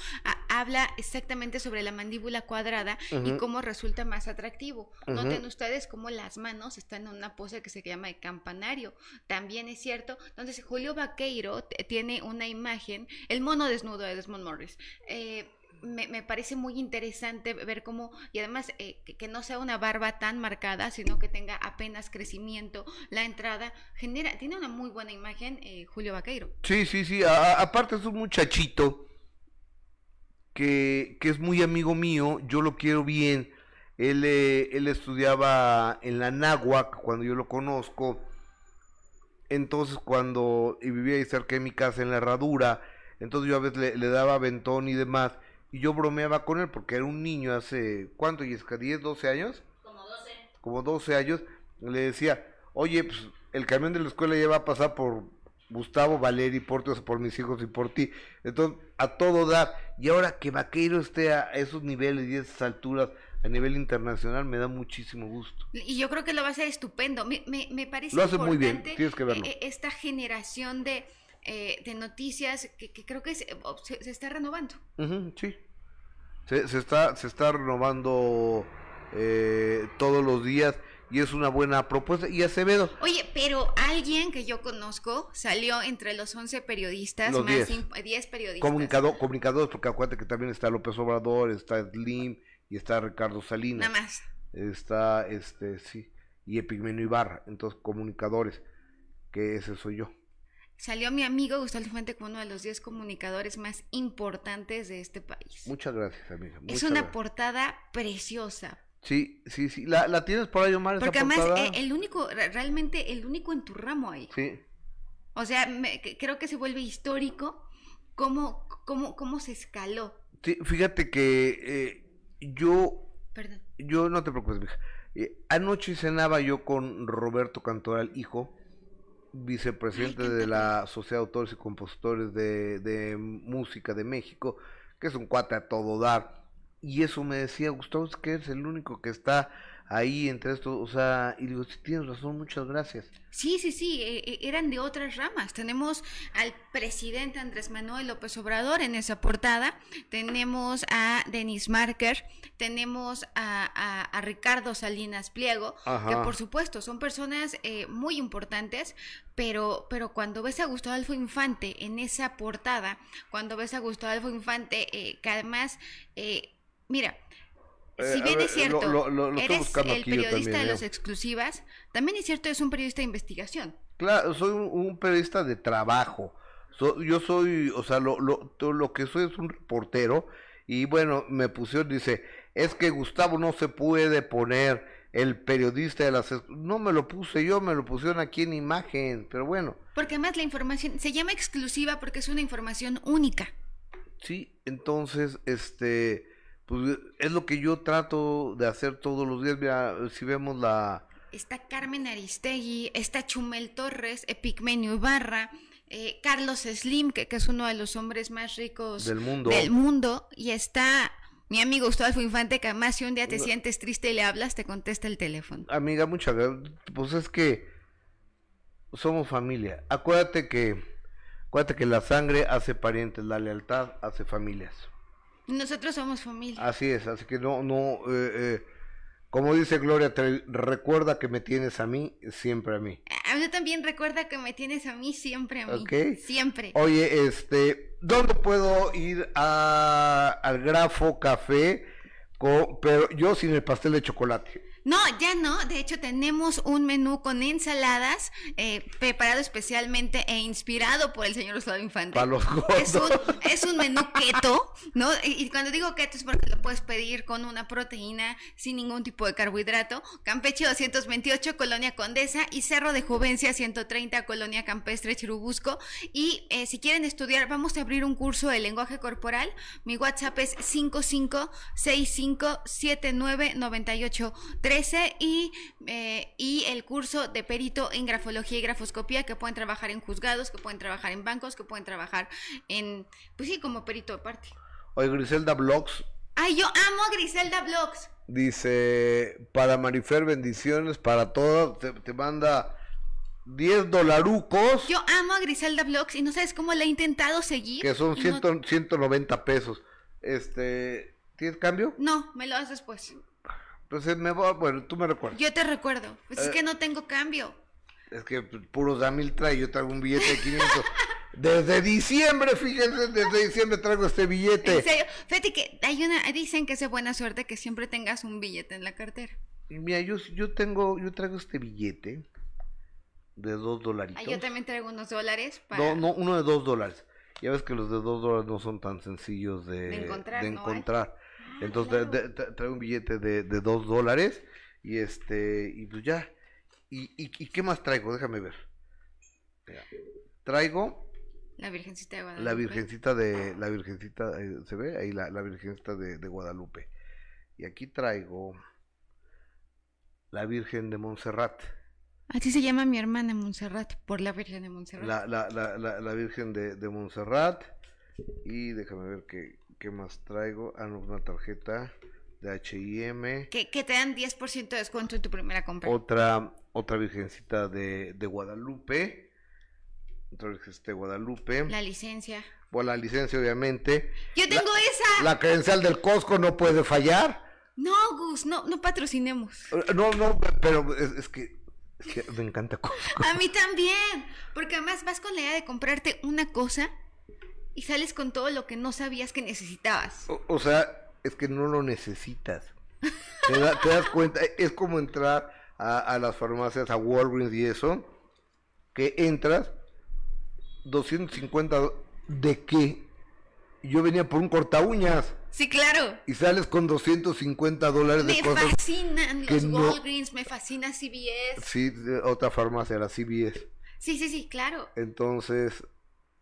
habla exactamente sobre la mandíbula cuadrada y cómo resulta más atractivo. Noten ustedes cómo las manos están en una pose que se llama de campanario. También es cierto. Entonces, Julio Vaqueiro tiene una imagen, el mono desnudo de Desmond Morris. Eh, me, parece muy interesante ver cómo, y además eh, que, no sea una barba tan marcada, sino que tenga apenas crecimiento, la entrada, genera, tiene una muy buena imagen eh, Julio Vaqueiro. Sí, sí, sí. a- aparte es un muchachito que, que es muy amigo mío. Yo lo quiero bien. Él, eh, él estudiaba en la Náhuac cuando yo lo conozco. Entonces cuando y vivía ahí cerca de mi casa en la herradura, entonces yo a veces le, daba aventón y demás. Y yo bromeaba con él porque era un niño hace, ¿cuánto, Yesca? ¿10, 12 años? Como 12. Como 12 años, le decía, oye, pues el camión de la escuela ya va a pasar por Gustavo, Valeri, por, todos, por mis hijos y por ti. Entonces, a todo dar. Y ahora que Vaqueiro esté a esos niveles y esas alturas a nivel internacional, me da muchísimo gusto. Y yo creo que lo va a hacer estupendo. Me, me, me parece Lo hace muy bien, tienes que verlo. eh, esta generación de, eh, de noticias que, que creo que se, se- se está renovando. Sí. Se, se está, se está renovando eh, todos los días y es una buena propuesta. Y Acevedo, Oye, pero alguien que yo conozco salió entre los 11 periodistas, Los más 10. imp- 10 periodistas. comunicado, comunicadores, porque acuérdate que también está López Obrador, está Slim y está Ricardo Salinas. Nada más. Está, este, sí, y Epigmenio Ibarra, entonces comunicadores, que ese soy yo. Salió mi amigo Gustavo Fuente como uno de los 10 comunicadores más importantes de este país. Muchas gracias, amiga. es una gracias. portada preciosa. Sí, sí, sí. ¿La, la tienes por ahí, Omar, esa Porque además portada? eh, el único, re- realmente el único en tu ramo ahí. Sí. O sea, me- creo que se vuelve histórico cómo, cómo, cómo se escaló. Sí, fíjate que eh, yo Perdón. Yo no te preocupes, mija. Eh, anoche cenaba yo con Roberto Cantoral, hijo, vicepresidente de la Sociedad de Autores y Compositores de, de Música de México, que es un cuate a todo dar. Y eso me decía, Gustavo, es que eres el único que está ahí entre estos, o sea, y digo, tienes razón, muchas gracias. Sí, sí, sí, eh, eh, eran de otras ramas. Tenemos al presidente Andrés Manuel López Obrador en esa portada, tenemos a Denis Marker, tenemos a, a- a Ricardo Salinas Pliego, que Ajá. por supuesto son personas eh, muy importantes, pero, pero cuando ves a Gustavo Adolfo Infante en esa portada, cuando ves a Gustavo Adolfo Infante, eh, que además, eh, mira, si a bien ver, es cierto, lo- lo- lo estoy eres el periodista también, de ¿eh? las exclusivas, también es cierto, es un periodista de investigación. Claro, soy un, un periodista de trabajo. So- yo soy, o sea, lo, lo, que soy es un reportero. Y bueno, me pusieron, dice, es que Gustavo no se puede poner el periodista de las... ex-". No me lo puse yo, me lo pusieron aquí en imagen. Pero bueno, Porque además la información se llama exclusiva porque es una información única. sí, entonces, este, pues es lo que yo trato de hacer todos los días. Mira, si vemos la... Está Carmen Aristegui, está Chumel Torres, Epigmenio Ibarra, eh, Carlos Slim, que, que es uno de los hombres más ricos Del mundo. del mundo, y está mi amigo Gustavo Infante, que además si un día te sientes triste y le hablas, te contesta el teléfono. Amiga, muchas gracias. Pues es que somos familia. Acuérdate que, acuérdate que la sangre hace parientes, la lealtad hace familias. Nosotros somos familia. Así es, así que no, no, eh, eh, como dice Gloria, recuerda que me tienes a mí, siempre a mí. A mí también recuerda que me tienes a mí siempre a mí. Ok. Siempre. Oye, este, ¿dónde puedo ir a, al Grafo Café? Co- pero yo sin el pastel de chocolate. No, ya no. De hecho, tenemos un menú con ensaladas eh, preparado especialmente e inspirado por el señor Gustavo Infante. Para los Es un, es un menú keto, ¿no? Y, y cuando digo keto es porque lo puedes pedir con una proteína sin ningún tipo de carbohidrato. Campeche 228, Colonia Condesa y Cerro de Juvencia 130, Colonia Campestre, Chirubusco. Y eh, si quieren estudiar, vamos a abrir un curso de lenguaje corporal. Mi WhatsApp es 5565799813 y, eh, y el curso de perito en grafología y grafoscopía que pueden trabajar en juzgados, que pueden trabajar en bancos, que pueden trabajar en, pues sí, como perito aparte. Oye, Griselda Blogs Ay, yo amo a Griselda Blogs. Dice, para Marifer, bendiciones para todas. Te, te manda 10 dolarucos, Yo amo a Griselda Blogs y no sabes cómo la he intentado seguir. que son y no- 100 190 pesos. Este, ¿tienes cambio? No, me lo das después. Entonces me voy, bueno, tú me recuerdas. Yo te recuerdo. Pues es Eh. que no tengo cambio. Es que puros Damil trae, yo traigo un billete de 500. Desde diciembre, fíjense, desde diciembre traigo este billete. En serio, fíjate que hay una, dicen que es de buena suerte que siempre tengas un billete en la cartera. Y mira, yo, yo tengo, yo traigo este billete de dos dolaritos. Ah, yo también traigo unos dólares para... No, no, uno de dos dólares. Ya ves que los de dos dólares no son tan sencillos de, De encontrar, de ¿no? Entonces de- de- traigo un billete de, de dos dólares y este, y pues ya. ¿Y, y, y qué más traigo? Déjame ver. Mira, Traigo La Virgencita de Guadalupe. La Virgencita de, la Virgencita, eh, ¿se ve? Ahí la, la Virgencita de, de Guadalupe. Y aquí traigo la Virgen de Montserrat. Así se llama mi hermana Montserrat, por la Virgen de Montserrat. La, la, la Virgen de, de Montserrat. Y déjame ver qué, qué más traigo. Ah, no, una tarjeta de H&M. Que, que te dan 10% de descuento en tu primera compra. Otra, otra Virgencita de, de Guadalupe. Otra Virgencita de Guadalupe. La licencia. Bueno, la licencia, obviamente. Yo tengo esa. La credencial del Costco no puede fallar. No, Gus, no, no patrocinemos. Eh, No, no, pero es, es que, es que me encanta Costco. A mí también. Porque además vas con la idea de comprarte una cosa y sales con todo lo que no sabías que necesitabas. O, o sea, es que no lo necesitas. Te, da- te das cuenta, es como entrar a, a las farmacias, a Walgreens y eso, que entras, 250, ¿de qué? Yo venía por un corta uñas Sí, claro. y sales con 250 dólares de Me cosas. fascinan que los no- Walgreens, me fascina CVS. Sí, de otra farmacia, la CVS. Sí, sí, sí, claro. Entonces,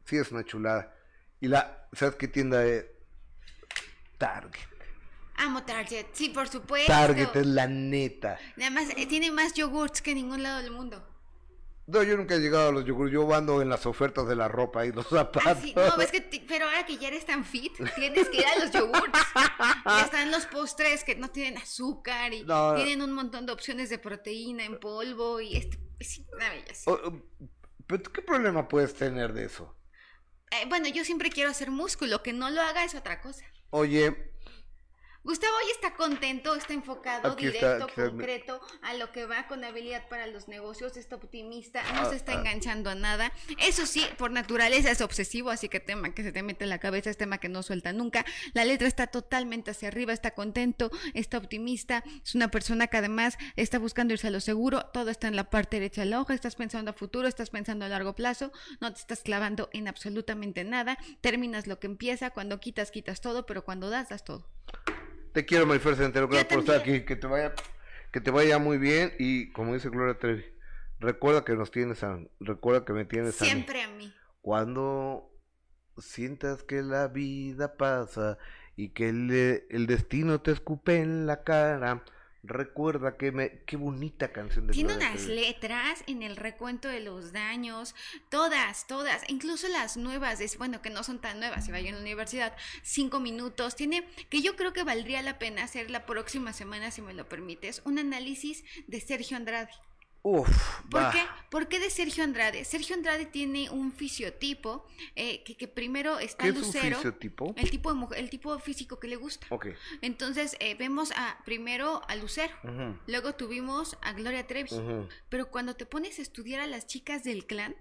sí es una chulada. Y la, ¿sabes qué tienda es? Target. Amo Target, sí, por supuesto. Target es la neta. Además, eh, tiene más yogurts que en ningún lado del mundo. No, yo nunca he llegado a los yogures. Yo ando en las ofertas de la ropa y los zapatos. Ah, sí, no, ves que, pero ahora que ya eres tan fit, tienes que ir a los yogurts. Ya están los postres que no tienen azúcar y No. tienen un montón de opciones de proteína en polvo y este, es una belleza. O- o- ¿Pero tú qué problema puedes tener de eso? Eh, bueno, yo siempre quiero hacer músculo, que no lo haga es otra cosa. Oye, Gustavo hoy está contento, está enfocado, Aquí directo, está. concreto a lo que va con habilidad para los negocios, está optimista, no Ah, se está ah. enganchando a nada. Eso sí, por naturaleza es obsesivo, así que tema que se te mete en la cabeza es tema que no suelta nunca. La letra está totalmente hacia arriba, está contento, está optimista, es una persona que además está buscando irse a lo seguro, todo está en la parte derecha de la hoja, estás pensando a futuro, estás pensando a largo plazo, no te estás clavando en absolutamente nada, terminas lo que empieza, cuando quitas, quitas todo, pero cuando das, das todo. Te quiero, Marifer Centeno, gracias por estar aquí. Que te vaya, que te vaya muy bien. Y como dice Gloria Trevi, recuerda que nos tienes a, recuerda que me tienes a mí. Siempre a mí. Cuando sientas que la vida pasa y que el, el destino te escupe en la cara, recuerda que me... Qué bonita canción de Tiene unas letras en el recuento de los daños, todas, todas, incluso las nuevas, es, bueno, que no son tan nuevas, si vaya en la universidad, cinco minutos, tiene, que yo creo que valdría la pena hacer la próxima semana, si me lo permites, un análisis de Sergio Andrade. Uf, ¿Por qué? ¿Por qué de Sergio Andrade? Sergio Andrade tiene un fisiotipo eh, que, que primero está ¿Qué es un Lucero, fisiotipo? el tipo de mujer- el tipo físico que le gusta. Entonces eh, vemos a primero a Lucero, luego tuvimos a Gloria Trevi. Pero cuando te pones a estudiar a las chicas del clan,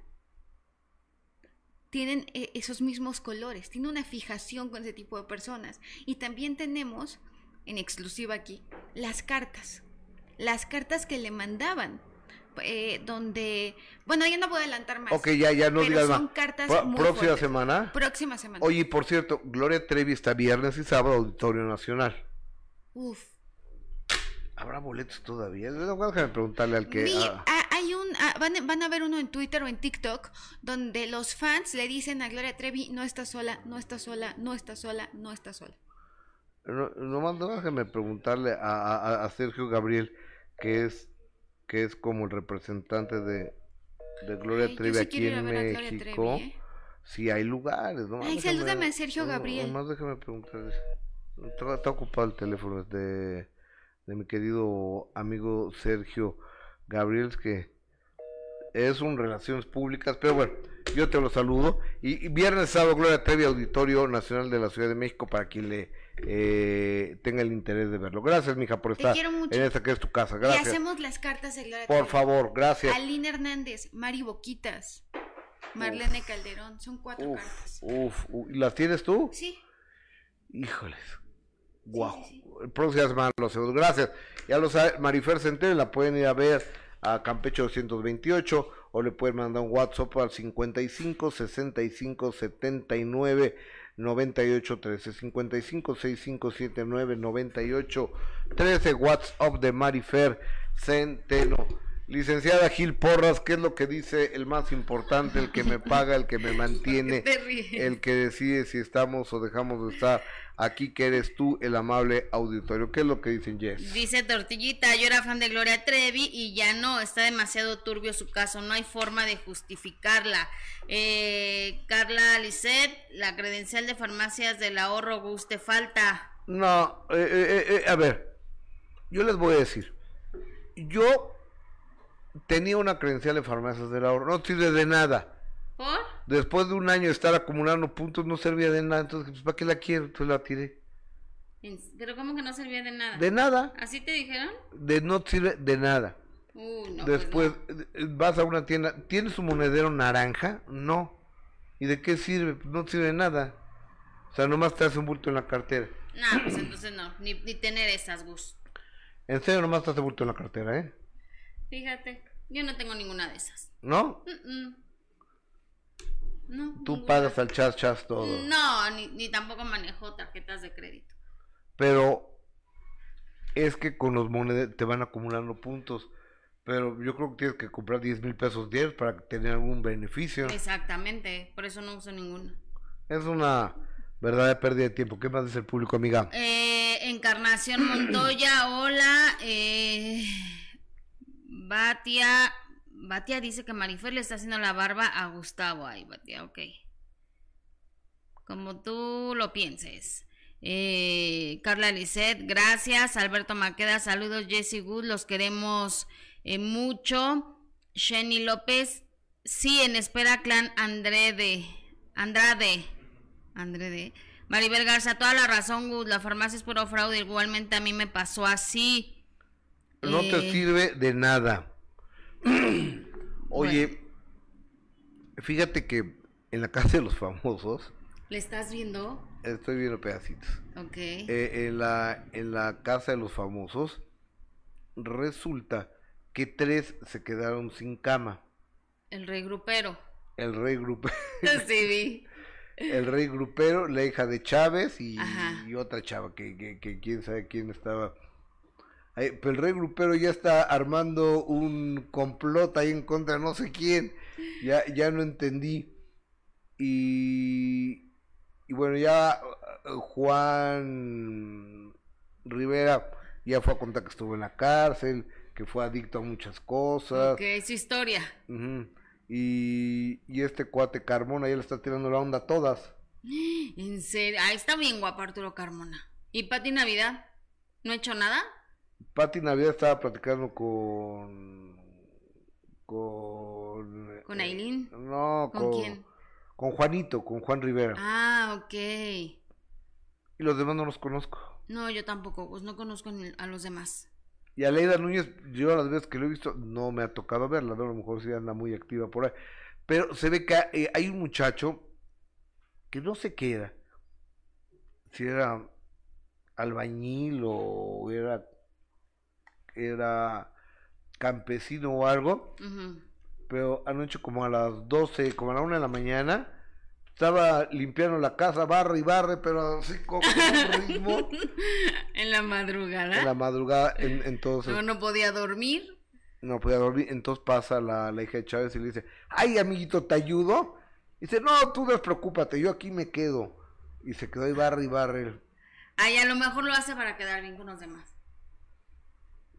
tienen eh, esos mismos colores, tienen una fijación con ese tipo de personas. Y también tenemos, en exclusiva aquí, las cartas. Las cartas que le mandaban. Eh, donde, bueno, ya no voy a adelantar más. Ok, ya, ya no pero digas son más. cartas Pro- muy Próxima fuertes. semana. Próxima semana. Oye, por cierto, Gloria Trevi está viernes y sábado Auditorio Nacional. Uf. ¿Habrá boletos todavía? Déjame preguntarle al que... Vi- ah, ah, hay un, ah, van, van a ver uno en Twitter o en TikTok donde los fans le dicen a Gloria Trevi, no está sola, no está sola, no está sola, no está sola. no, nomás déjame preguntarle a, a- a Sergio Gabriel, que es que es como el representante de, de Gloria Ay, Trevi sí aquí en México. Trevi, ¿eh? Si hay lugares, ¿no? Ay, salúdame a Sergio Gabriel. Nomás déjame preguntarle. Está, está ocupado el teléfono de, de mi querido amigo Sergio Gabriel, que es un Relaciones Públicas, pero bueno, yo te lo saludo. Y, y viernes, sábado, Gloria Trevi, Auditorio Nacional de la Ciudad de México, para quien le eh, tenga el interés de verlo. Gracias, mija, por estar en esta que es tu casa. Y Gracias. hacemos las cartas de Gloria Por favor, gracias. Aline Hernández, Mari Boquitas, Marlene Calderón, son cuatro Uf, cartas. uf, uf. ¿Y ¿Las tienes tú? Sí, Híjoles. Guau. sí, sí. Próximo semana los seguros. Gracias. Ya lo sabe, Marifer Centeno la pueden ir a ver a Campeche 228 o le pueden mandar un WhatsApp al 55 65 79 98 13 55 65 79 98 13 WhatsApp de Marifer Centeno. Licenciada Gil Porras, ¿qué es lo que dice el más importante, el que me paga, el que me mantiene, el que decide si estamos o dejamos de estar aquí, que eres tú, el amable auditorio? ¿Qué es lo que dicen, Jess? Dice Tortillita, yo era fan de Gloria Trevi y ya no, está demasiado turbio su caso, no hay forma de justificarla. Eh, Carla Lisset, la credencial de farmacias del ahorro, guste falta. No, eh, eh, eh, a ver, yo les voy a decir, yo tenía una credencial de farmacias del ahorro, no sirve de nada. ¿Por? Después de un año de estar acumulando puntos no servía de nada, entonces pues, ¿para qué la quiero? Entonces la tiré. Pero ¿cómo que no servía de nada? De nada, ¿Así te dijeron? de no sirve de nada. Uh, no, pues Después no. eh, vas a una tienda, ¿tienes un monedero naranja? No. ¿Y de qué sirve? Pues no sirve de nada. O sea, nomás te hace un bulto en la cartera. No, pues entonces no, ni, ni tener esas, Gus. En serio, nomás te hace bulto en la cartera, ¿eh? Fíjate, yo no tengo ninguna de esas. ¿No? Mm, mm. No. Tú pagas al chas chas todo. No, ni, ni tampoco manejo tarjetas de crédito. Pero es que con los monedas te van acumulando puntos. Pero yo creo que tienes que comprar 10 mil pesos diarios para tener algún beneficio. Exactamente, por eso no uso ninguna. Es una verdadera pérdida de tiempo. ¿Qué más dice el público, amiga? Eh, Encarnación Montoya, hola. Eh, Batia, Batia dice que Marifer le está haciendo la barba a Gustavo. Ay, Batia, ok. Como tú lo pienses. Eh, Carla Lisset, gracias. Alberto Maqueda, saludos. Jesse Good, los queremos eh, mucho. Jenny López, sí, en espera, clan Andrede. Andrade. Andrade. Maribel Garza, toda la razón, Gus. La farmacia es puro fraude. Igualmente a mí me pasó así. No te Eh, sirve de nada. Oye, fíjate que en la casa de los famosos, ¿Le estás viendo? estoy viendo pedacitos. Ok. Eh, en, la, en la casa de los famosos, resulta que tres se quedaron sin cama. El rey grupero. El rey grupero, sí, vi. el rey grupero, la hija de Chávez y, y otra chava que, que, que quién sabe quién estaba. Pero el rey grupero ya está armando un complot ahí en contra de no sé quién. Ya, ya no entendí. Y, y bueno, ya eh, Juan Rivera ya fue a contar que estuvo en la cárcel, que fue adicto a muchas cosas. Ok, su historia. Y, y este cuate Carmona ya le está tirando la onda a todas. En serio. Ahí está bien guapo Arturo Carmona. ¿Y Pati Navidad? ¿No ha hecho nada? Pati Navidad estaba platicando con. con. ¿Con eh, Aileen? no, ¿Con con. quién? Con Juanito, con Juan Rivera. Ah, ok. Y los demás no los conozco. No, yo tampoco, pues no conozco ni a los demás. Y a Leida Núñez, yo las veces que lo he visto, no me ha tocado verla, ¿no? a lo mejor sí anda muy activa por ahí. Pero se ve que eh, hay un muchacho que no sé qué era. Si era albañil o era, era campesino o algo. Pero anoche como a las 12, como a la 1 de la mañana, estaba limpiando la casa, barre y barre, pero así como con un ritmo en la madrugada. en la madrugada. en- entonces No, no podía dormir. no podía dormir. Entonces pasa la, la hija de Chávez y le dice, ay amiguito, ¿te ayudo? Y dice, no, tú despreocúpate, yo aquí me quedo. Y se quedó ahí barre y barre. Ay, a lo mejor lo hace para quedar bien con los demás.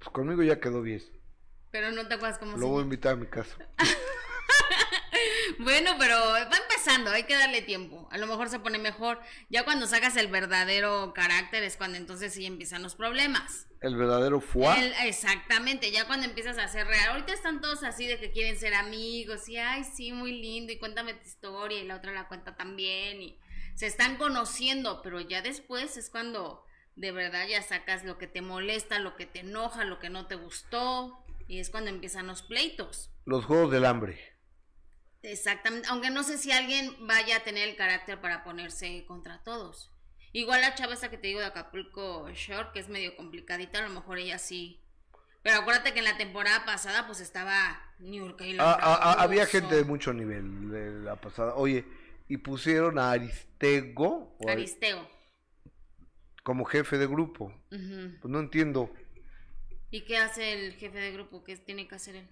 Pues conmigo ya quedó bien. Pero no te acuerdas cómo Lo se voy a invitar a mi casa. Bueno, pero va empezando, hay que darle tiempo. A lo mejor se pone mejor. Ya cuando sacas el verdadero carácter es cuando entonces sí empiezan los problemas. El verdadero fuá. El- exactamente, ya cuando empiezas a ser real. Ahorita están todos así de que quieren ser amigos y, ay, sí, muy lindo y cuéntame tu historia y la otra la cuenta también y se están conociendo, pero ya después es cuando de verdad ya sacas lo que te molesta, lo que te enoja, lo que no te gustó y es cuando empiezan los pleitos. Los juegos del hambre. Exactamente, aunque no sé si alguien vaya a tener el carácter para ponerse contra todos. Igual la chava esta que te digo de Acapulco Shore, que es medio complicadita, a lo mejor ella sí. Pero acuérdate que en la temporada pasada pues estaba Niurka y la Ah, ah, ah, había gente de mucho nivel de la pasada. Oye, y pusieron a Aristego Aristeo. Como jefe de grupo. Ujú. Pues no entiendo. ¿Y qué hace el jefe de grupo? ¿Qué tiene que hacer él?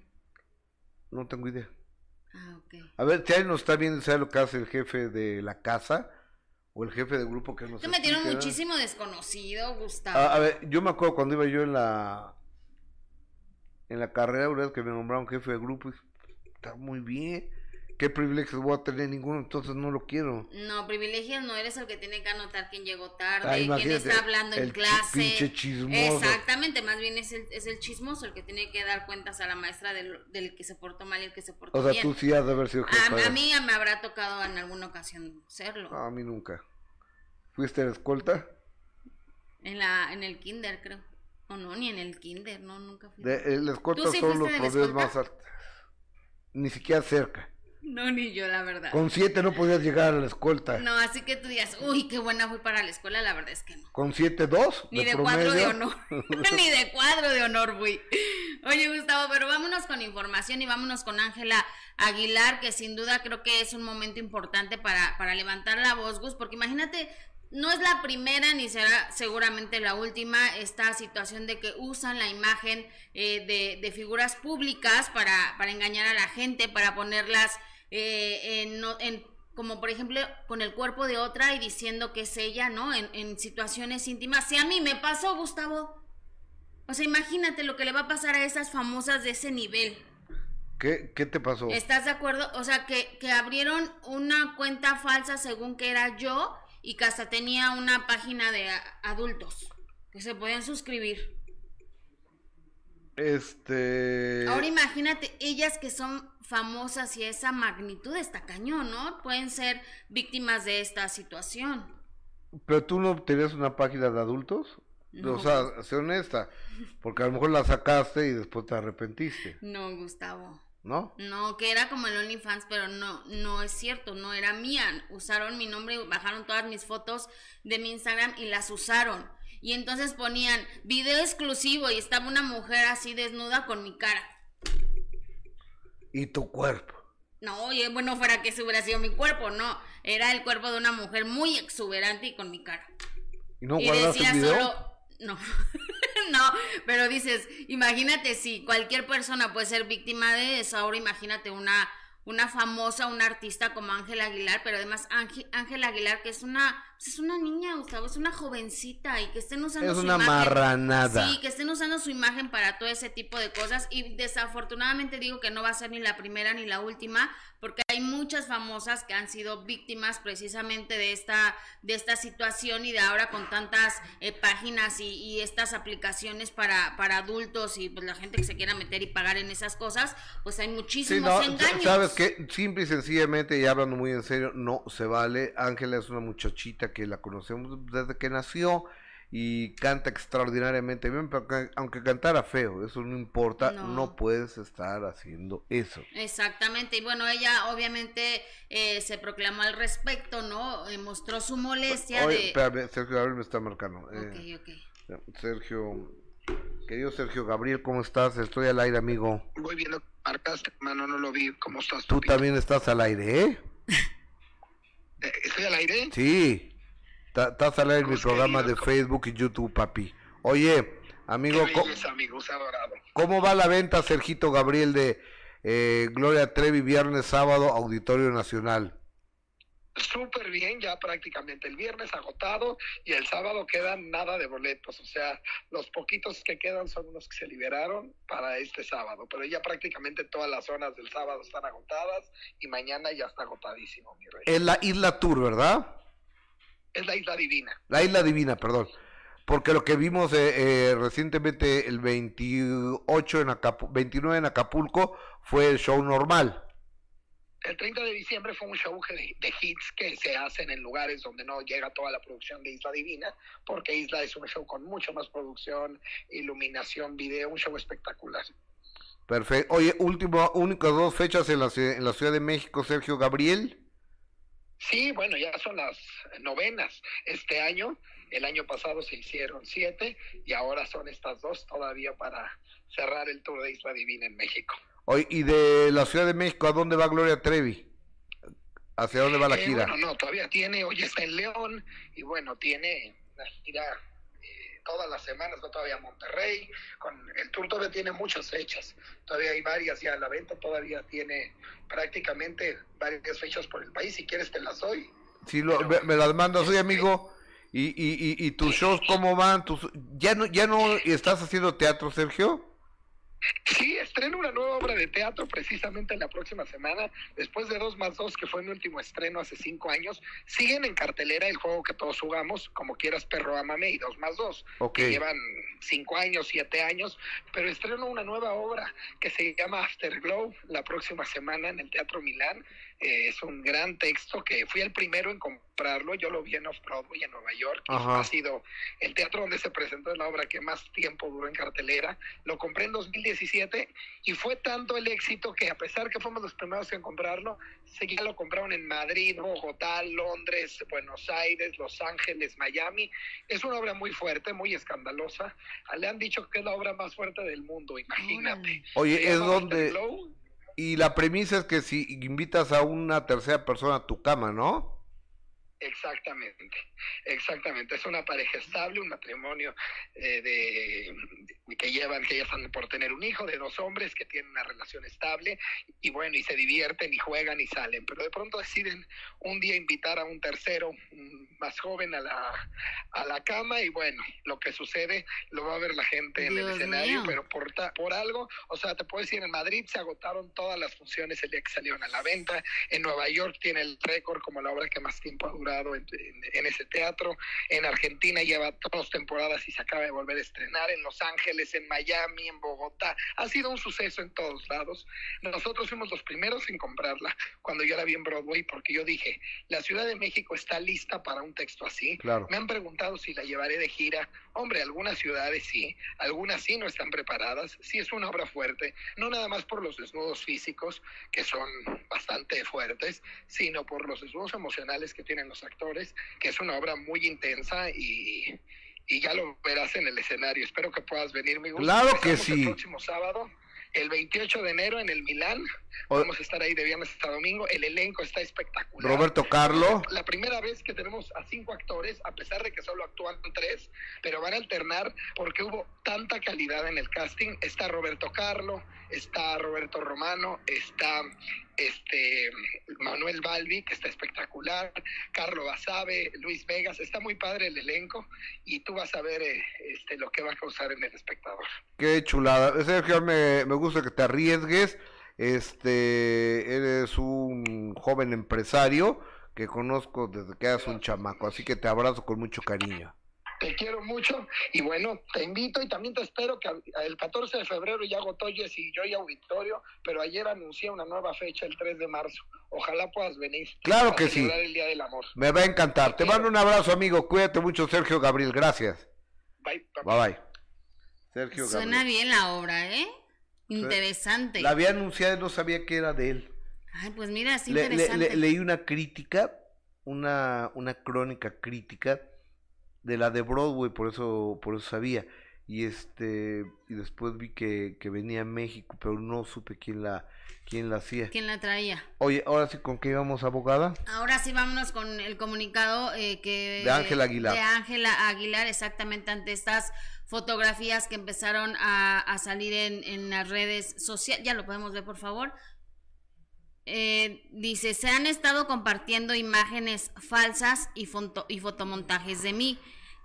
No tengo idea. Ah, ok. A ver, si alguien nos está viendo, ¿sabe lo que hace el jefe de la casa? O el jefe de grupo que nos Te metieron ¿verdad? muchísimo desconocido, Gustavo. Ah, a ver, yo me acuerdo cuando iba yo en la en la carrera, vez que me nombraron jefe de grupo, y dije, está muy bien. ¿Qué privilegios voy a tener? Ninguno, entonces no lo quiero. No, privilegios no eres el que tiene que anotar quién llegó tarde, Ah, quién está hablando en el chi- clase. pinche chismoso. Exactamente, más bien es el, es el chismoso el que tiene que dar cuentas a la maestra del, del que se portó mal y el que se portó O sea, bien. tú sí has de haber sido jefe. a, a mí me habrá tocado en alguna ocasión serlo. No, a mí nunca. ¿Fuiste a la escolta? En la en el kinder, creo. O no, ni en el kinder, no, nunca fui. De, la escolta ¿Tú sí son los poderes más altos. Ni siquiera cerca. No, ni yo, la verdad. Con siete no podías llegar a la escolta. No, así que tú digas, uy, qué buena fui para la escuela, la verdad es que no. Con siete dos. Ni de cuadro de honor. Ni de cuadro de honor, güey. Oye, Gustavo, pero vámonos con información y vámonos con Ángela Aguilar, que sin duda creo que es un momento importante para, para levantar la voz, Gus, porque imagínate, no es la primera ni será seguramente la última esta situación de que usan la imagen eh, de, de figuras públicas para, para engañar a la gente, para ponerlas eh, en, no- en como por ejemplo con el cuerpo de otra y diciendo que es ella, ¿no? En, en situaciones íntimas. Si a mí me pasó, Gustavo. O sea, imagínate lo que le va a pasar a esas famosas de ese nivel. ¿Qué, ¿Qué te pasó? ¿Estás de acuerdo? O sea, que, que abrieron una cuenta falsa según que era yo y que hasta tenía una página de adultos que se podían suscribir. Este. Ahora imagínate, ellas que son famosas y esa magnitud está cañón, ¿no? Pueden ser víctimas de esta situación. ¿Pero tú no tenías una página de adultos? No. O sea, sé honesta. Porque a lo mejor la sacaste y después te arrepentiste, No, Gustavo. ¿no? No, que era como el OnlyFans, pero no, no es cierto, no era mía. Usaron mi nombre y bajaron todas mis fotos de mi Instagram y las usaron. Y entonces ponían video exclusivo y estaba una mujer así desnuda con mi cara. Y tu cuerpo. No, oye, bueno, fuera que ese hubiera sido mi cuerpo, no. Era el cuerpo de una mujer muy exuberante y con mi cara. ¿Y no y decía el video? solo. No, no, pero dices, imagínate si cualquier persona puede ser víctima de eso. Ahora imagínate una, una famosa, una artista como Ángela Aguilar, pero además Ángel- Ángela Aguilar, que es una, es una niña, Gustavo, es una jovencita y que estén usando Es su una imagen. marranada. Sí, que estén usando su imagen para todo ese tipo de cosas. Y desafortunadamente digo que no va a ser ni la primera ni la última, porque hay muchas famosas que han sido víctimas precisamente de esta, de esta situación y de ahora con tantas eh, páginas y, y estas aplicaciones para, para adultos y pues la gente que se quiera meter y pagar en esas cosas, pues hay Sí, muchísimos no, engaños. sabes que simple y sencillamente y hablando muy en serio, no se vale. Ángela es una muchachita que la conocemos desde que nació y canta extraordinariamente bien, pero que- aunque cantara feo, eso no importa, No. no, puedes estar haciendo eso. Exactamente, y bueno, ella obviamente eh, se proclamó al respecto, ¿no? Eh, mostró su molestia Oye, de... espérame, Sergio Gabriel me está marcando. Ok, Eh, ok. Sergio, querido Sergio Gabriel, ¿cómo estás? Estoy al aire, amigo. Voy viendo, marcaste, hermano, no lo vi. ¿Cómo estás? Tú papi? también estás al aire, ¿eh? Eh, ¿Estoy al aire? Sí. Estás al aire en mi programa de ¿cómo- Facebook y YouTube, papi. Oye, amigo, ¿cómo, belleza, va la venta, Sergito Gabriel, de eh, Gloria Trevi, viernes, sábado, Auditorio Nacional? Súper bien, ya prácticamente el viernes agotado y el sábado quedan nada de boletos. O sea, los poquitos que quedan son unos que se liberaron para este sábado. Pero ya prácticamente todas las zonas del sábado están agotadas y mañana ya está agotadísimo, mi rey. Es la Isla Tour, ¿verdad? Es la isla divina. La Isla Divina, perdón. Porque lo que vimos eh, eh, recientemente, el 28 en Acapu- 29 en Acapulco, fue el show normal. El 30 de diciembre fue un show de, de hits que se hacen en lugares donde no llega toda la producción de Isla Divina, porque Isla es un show con mucho más producción, iluminación, video, un show espectacular. Perfecto. Oye, último, únicas dos fechas en la, en la Ciudad de México, Sergio Gabriel. Sí, bueno, ya son las novenas este año. El año pasado se hicieron siete y ahora son estas dos todavía para cerrar el tour de Isla Divina en México. Oye, y de la Ciudad de México, ¿a dónde va Gloria Trevi? ¿Hacia dónde va la Eh, gira? bueno, no, todavía tiene, hoy está en León y bueno, tiene una gira eh, todas las semanas, va todavía a Monterrey, con el tour todavía tiene muchas fechas, todavía hay varias ya a la venta, todavía tiene prácticamente varias fechas por el país, si quieres te las doy. Sí, lo, me, me las mandas, oye amigo, y, y, y, y tus shows cómo van, tus, ya no, ya no estás haciendo teatro, Sergio. Sí, estreno una nueva obra de teatro precisamente la próxima semana, después de Dos más Dos, que fue mi último estreno hace cinco años. Siguen en cartelera el juego que todos jugamos, como quieras, perro, amame y Dos más Dos, que llevan cinco años, siete años, pero estreno una nueva obra que se llama Afterglow la próxima semana en el Teatro Milán. Eh, es un gran texto que fui el primero en comprarlo, yo lo vi en Off-Broadway en Nueva York, Ajá. ha sido el teatro donde se presentó la obra que más tiempo duró en cartelera. Lo compré en 2017 y fue tanto el éxito que a pesar que fuimos los primeros en comprarlo, seguía lo compraron en Madrid, Bogotá, Londres, Buenos Aires, Los Ángeles, Miami. Es una obra muy fuerte, muy escandalosa. Le han dicho que es la obra más fuerte del mundo, imagínate. Oye, es donde. Y la premisa es que si invitas a una tercera persona a tu cama, ¿no? Exactamente, exactamente. Es una pareja estable, un matrimonio eh, de, de- que llevan, que ya están por tener un hijo, de dos hombres que tienen una relación estable y bueno, y se divierten y juegan y salen, pero de pronto deciden un día invitar a un tercero más joven a la, a la cama y bueno, lo que sucede lo va a ver la gente en el escenario, mío. pero por, ta- por algo, o sea, te puedo decir, en Madrid se agotaron todas las funciones el día que salieron a la venta, en Nueva York tiene el récord como la obra que más tiempo ha durado en, en- en ese teatro. En Argentina lleva dos temporadas y se acaba de volver a estrenar. En Los Ángeles, en Miami, en Bogotá. Ha sido un suceso en todos lados. Nosotros fuimos los primeros en comprarla cuando yo la vi en Broadway porque yo dije, la Ciudad de México está lista para un texto así. Claro. Me han preguntado si la llevaré de gira. Hombre, algunas ciudades sí, algunas sí no están preparadas. Sí es una obra fuerte, no nada más por los desnudos físicos, que son bastante fuertes, sino por los desnudos emocionales que tienen los actores, que es una obra muy intensa y, y ya lo verás en el escenario. Espero que puedas venir, mi gusto. Claro que sí. El próximo sábado. El 28 de enero en el Milán, O- vamos a estar ahí de viernes hasta domingo. El elenco está espectacular. Roberto Carlo. La primera vez que tenemos a cinco actores, a pesar de que solo actúan tres, pero van a alternar porque hubo tanta calidad en el casting. Está Roberto Carlo, está Roberto Romano, está este Manuel Balbi, que está espectacular, Carlo Basabe, Luis Vegas, está muy padre el elenco y tú vas a ver eh, este, lo que va a causar en el espectador. Qué chulada. Sergio, me, me gusta que te arriesgues. Este, eres un joven empresario que conozco desde que eras un chamaco, así que te abrazo con mucho cariño. Te quiero mucho y bueno, te invito y también te espero que el 14 de febrero ya agotó Jessy y yo y auditorio, pero ayer anuncié una nueva fecha el 3 de marzo. Ojalá puedas venir. Claro a que sí. el Día del Amor. Me va a encantar. Te mando un abrazo, amigo. Cuídate mucho, Sergio Gabriel. Gracias. Bye. bye. Bye bye. Sergio Suena Gabriel. bien la obra, ¿eh? Interesante. La había anunciado y no sabía que era de él. Ay, pues mira, es Le- le- interesante. le- leí una crítica, una, una crónica crítica de la de Broadway, por eso, por eso sabía. Y este, y después vi que, que venía a México, pero no supe quién la, quién la hacía. ¿Quién la traía? Oye, ahora sí, ¿con qué íbamos, abogada? Ahora sí vámonos con el comunicado eh, que De Ángela Aguilar. de Ángela Aguilar, exactamente ante estas fotografías que empezaron a, a salir en, en las redes sociales. Ya lo podemos ver, por favor. Eh, dice, se han estado compartiendo imágenes falsas y, fonto- y fotomontajes de mí.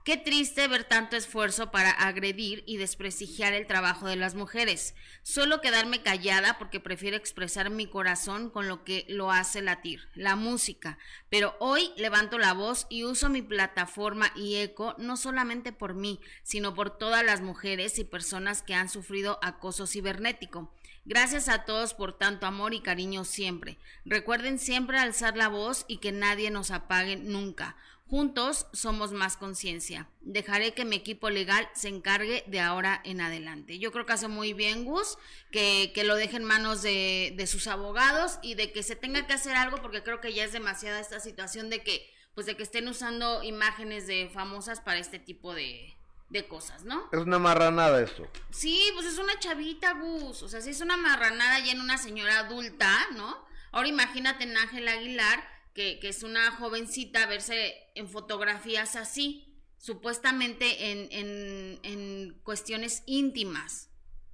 Qué triste ver tanto esfuerzo para agredir y desprestigiar el trabajo de las mujeres. Solo quedarme callada porque prefiero expresar mi corazón con lo que lo hace latir, la música. Pero hoy levanto la voz y uso mi plataforma y eco no solamente por mí, sino por todas las mujeres y personas que han sufrido acoso cibernético. Gracias a todos por tanto amor y cariño siempre. Recuerden siempre alzar la voz y que nadie nos apague nunca. Juntos somos más conciencia. Dejaré que mi equipo legal se encargue de ahora en adelante. Yo creo que hace muy bien Gus que, que lo deje en manos de, de sus abogados y de que se tenga que hacer algo porque creo que ya es demasiada esta situación de que pues de que estén usando imágenes de famosas para este tipo de, de cosas, ¿no? Es una marranada esto. Sí, pues es una chavita, Gus. O sea, si es una marranada ya en una señora adulta, ¿no? Ahora imagínate en Ángela Aguilar, que, que es una jovencita, verse en fotografías así. supuestamente en, en, en cuestiones íntimas.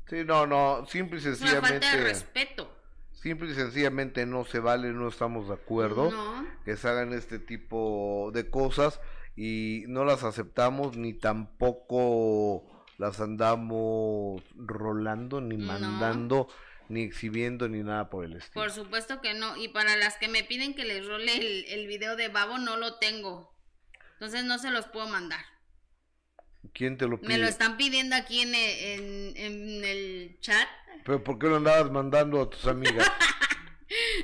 Sí, no, no, simple y Es una sencillamente. falta de respeto. Simple y sencillamente no se vale, no estamos de acuerdo No. que se hagan este tipo de cosas y no las aceptamos ni tampoco las andamos rolando, ni No. mandando, ni exhibiendo, ni nada por el estilo. Por supuesto que no. Y para las que me piden que les role el, el video de Babo, no lo tengo. Entonces no se los puedo mandar. ¿Quién te lo pide? Me lo están pidiendo aquí en el, en, en el chat. ¿Pero por qué lo andabas mandando a tus amigas?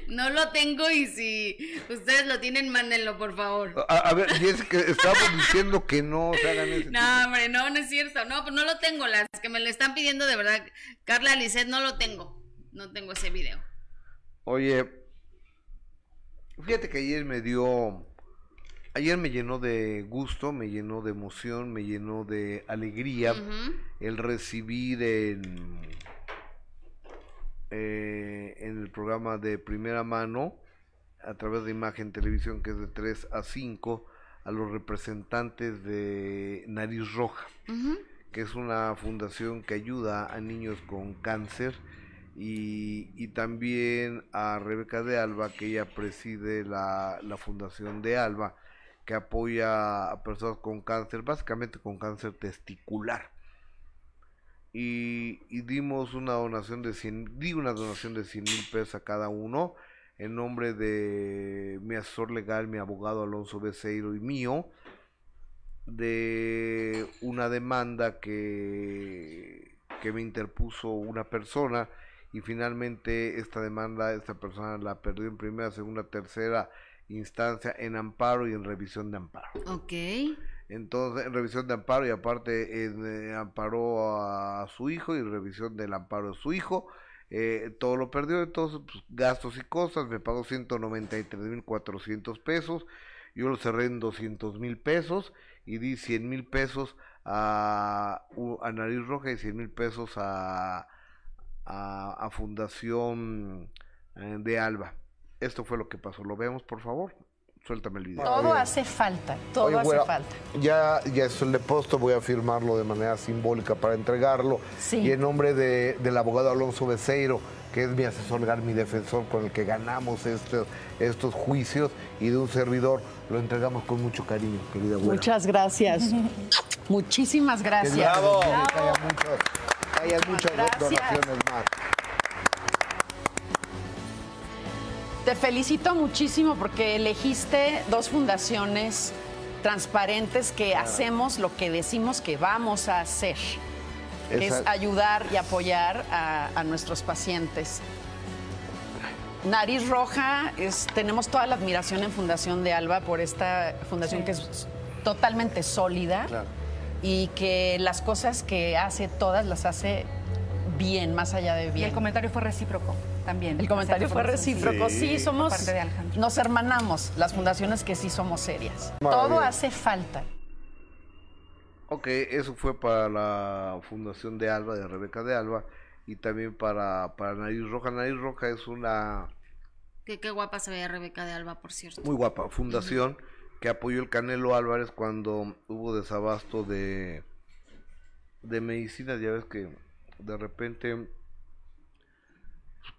No lo tengo y si ustedes lo tienen, mándenlo, por favor. a, a ver, y es que estamos diciendo que no se hagan ese No, hombre, no, no es cierto. No, pues no lo tengo. Las que me lo están pidiendo de verdad. Carla Lisset, no lo tengo. No tengo ese video. Oye, fíjate que ayer me dio, ayer me llenó de gusto, me llenó de emoción, me llenó de alegría el recibir en, eh, en el programa de primera mano, a través de Imagen Televisión, que es de 3 a 5, a los representantes de Nariz Roja que es una fundación que ayuda a niños con cáncer y, y también a Rebeca de Alba, que ella preside la, la fundación de Alba, que apoya a personas con cáncer, básicamente con cáncer testicular. Y, dimos una donación de 100, di una donación de 100 mil pesos a cada uno en nombre de mi asesor legal, mi abogado Alonso Becerro y mío, de una demanda que, que me interpuso una persona y finalmente esta demanda, esta persona la perdió en primera, segunda, tercera instancia en amparo y en revisión de amparo. Ok. Entonces, en revisión de amparo y aparte eh, amparó a su hijo y revisión del amparo de su hijo. eh, todo lo perdió, entonces pues, gastos y cosas, me pagó 193.400 pesos, yo lo cerré en 200 mil pesos y di 100 mil pesos a, Nariz Roja y 100 mil pesos a, a, a Fundación eh, de Alba. Esto fue lo que pasó, ¿lo vemos por favor? Suéltame el video. Todo hace falta, todo Oye, hace güera, falta. Ya, ya es el depósito, voy a firmarlo de manera simbólica para entregarlo. Sí. Y en nombre de- del abogado Alonso Becerro, que es mi asesor legal, mi defensor, con el que ganamos estos, estos juicios, y de un servidor, lo entregamos con mucho cariño, querida güera. Muchas gracias. Muchísimas Que gracias. Bendiga, que haya muchas, que haya muchas Gracias. donaciones más. Te felicito muchísimo porque elegiste dos fundaciones transparentes que hacemos lo que decimos que vamos a hacer, que es ayudar y apoyar a, a nuestros pacientes. Nariz Roja, es, tenemos toda la admiración en Fundación de Alba por esta fundación que es totalmente sólida Claro. y que las cosas que hace, todas las hace bien, más allá de Y bien. el comentario fue recíproco también. El comentario Hacer fue recíproco. Sí, somos. Por parte de Alejandro. Nos hermanamos, las fundaciones que sí somos serias. Maravilla. Todo hace falta. Ok, eso fue para la Fundación de Alba, de Rebeca de Alba, y también para, para Nariz Roja. Nariz Roja es una Qué, qué guapa se veía Rebeca de Alba, por cierto. muy guapa fundación que apoyó el Canelo Álvarez cuando hubo desabasto de, de medicinas. Ya ves que de repente,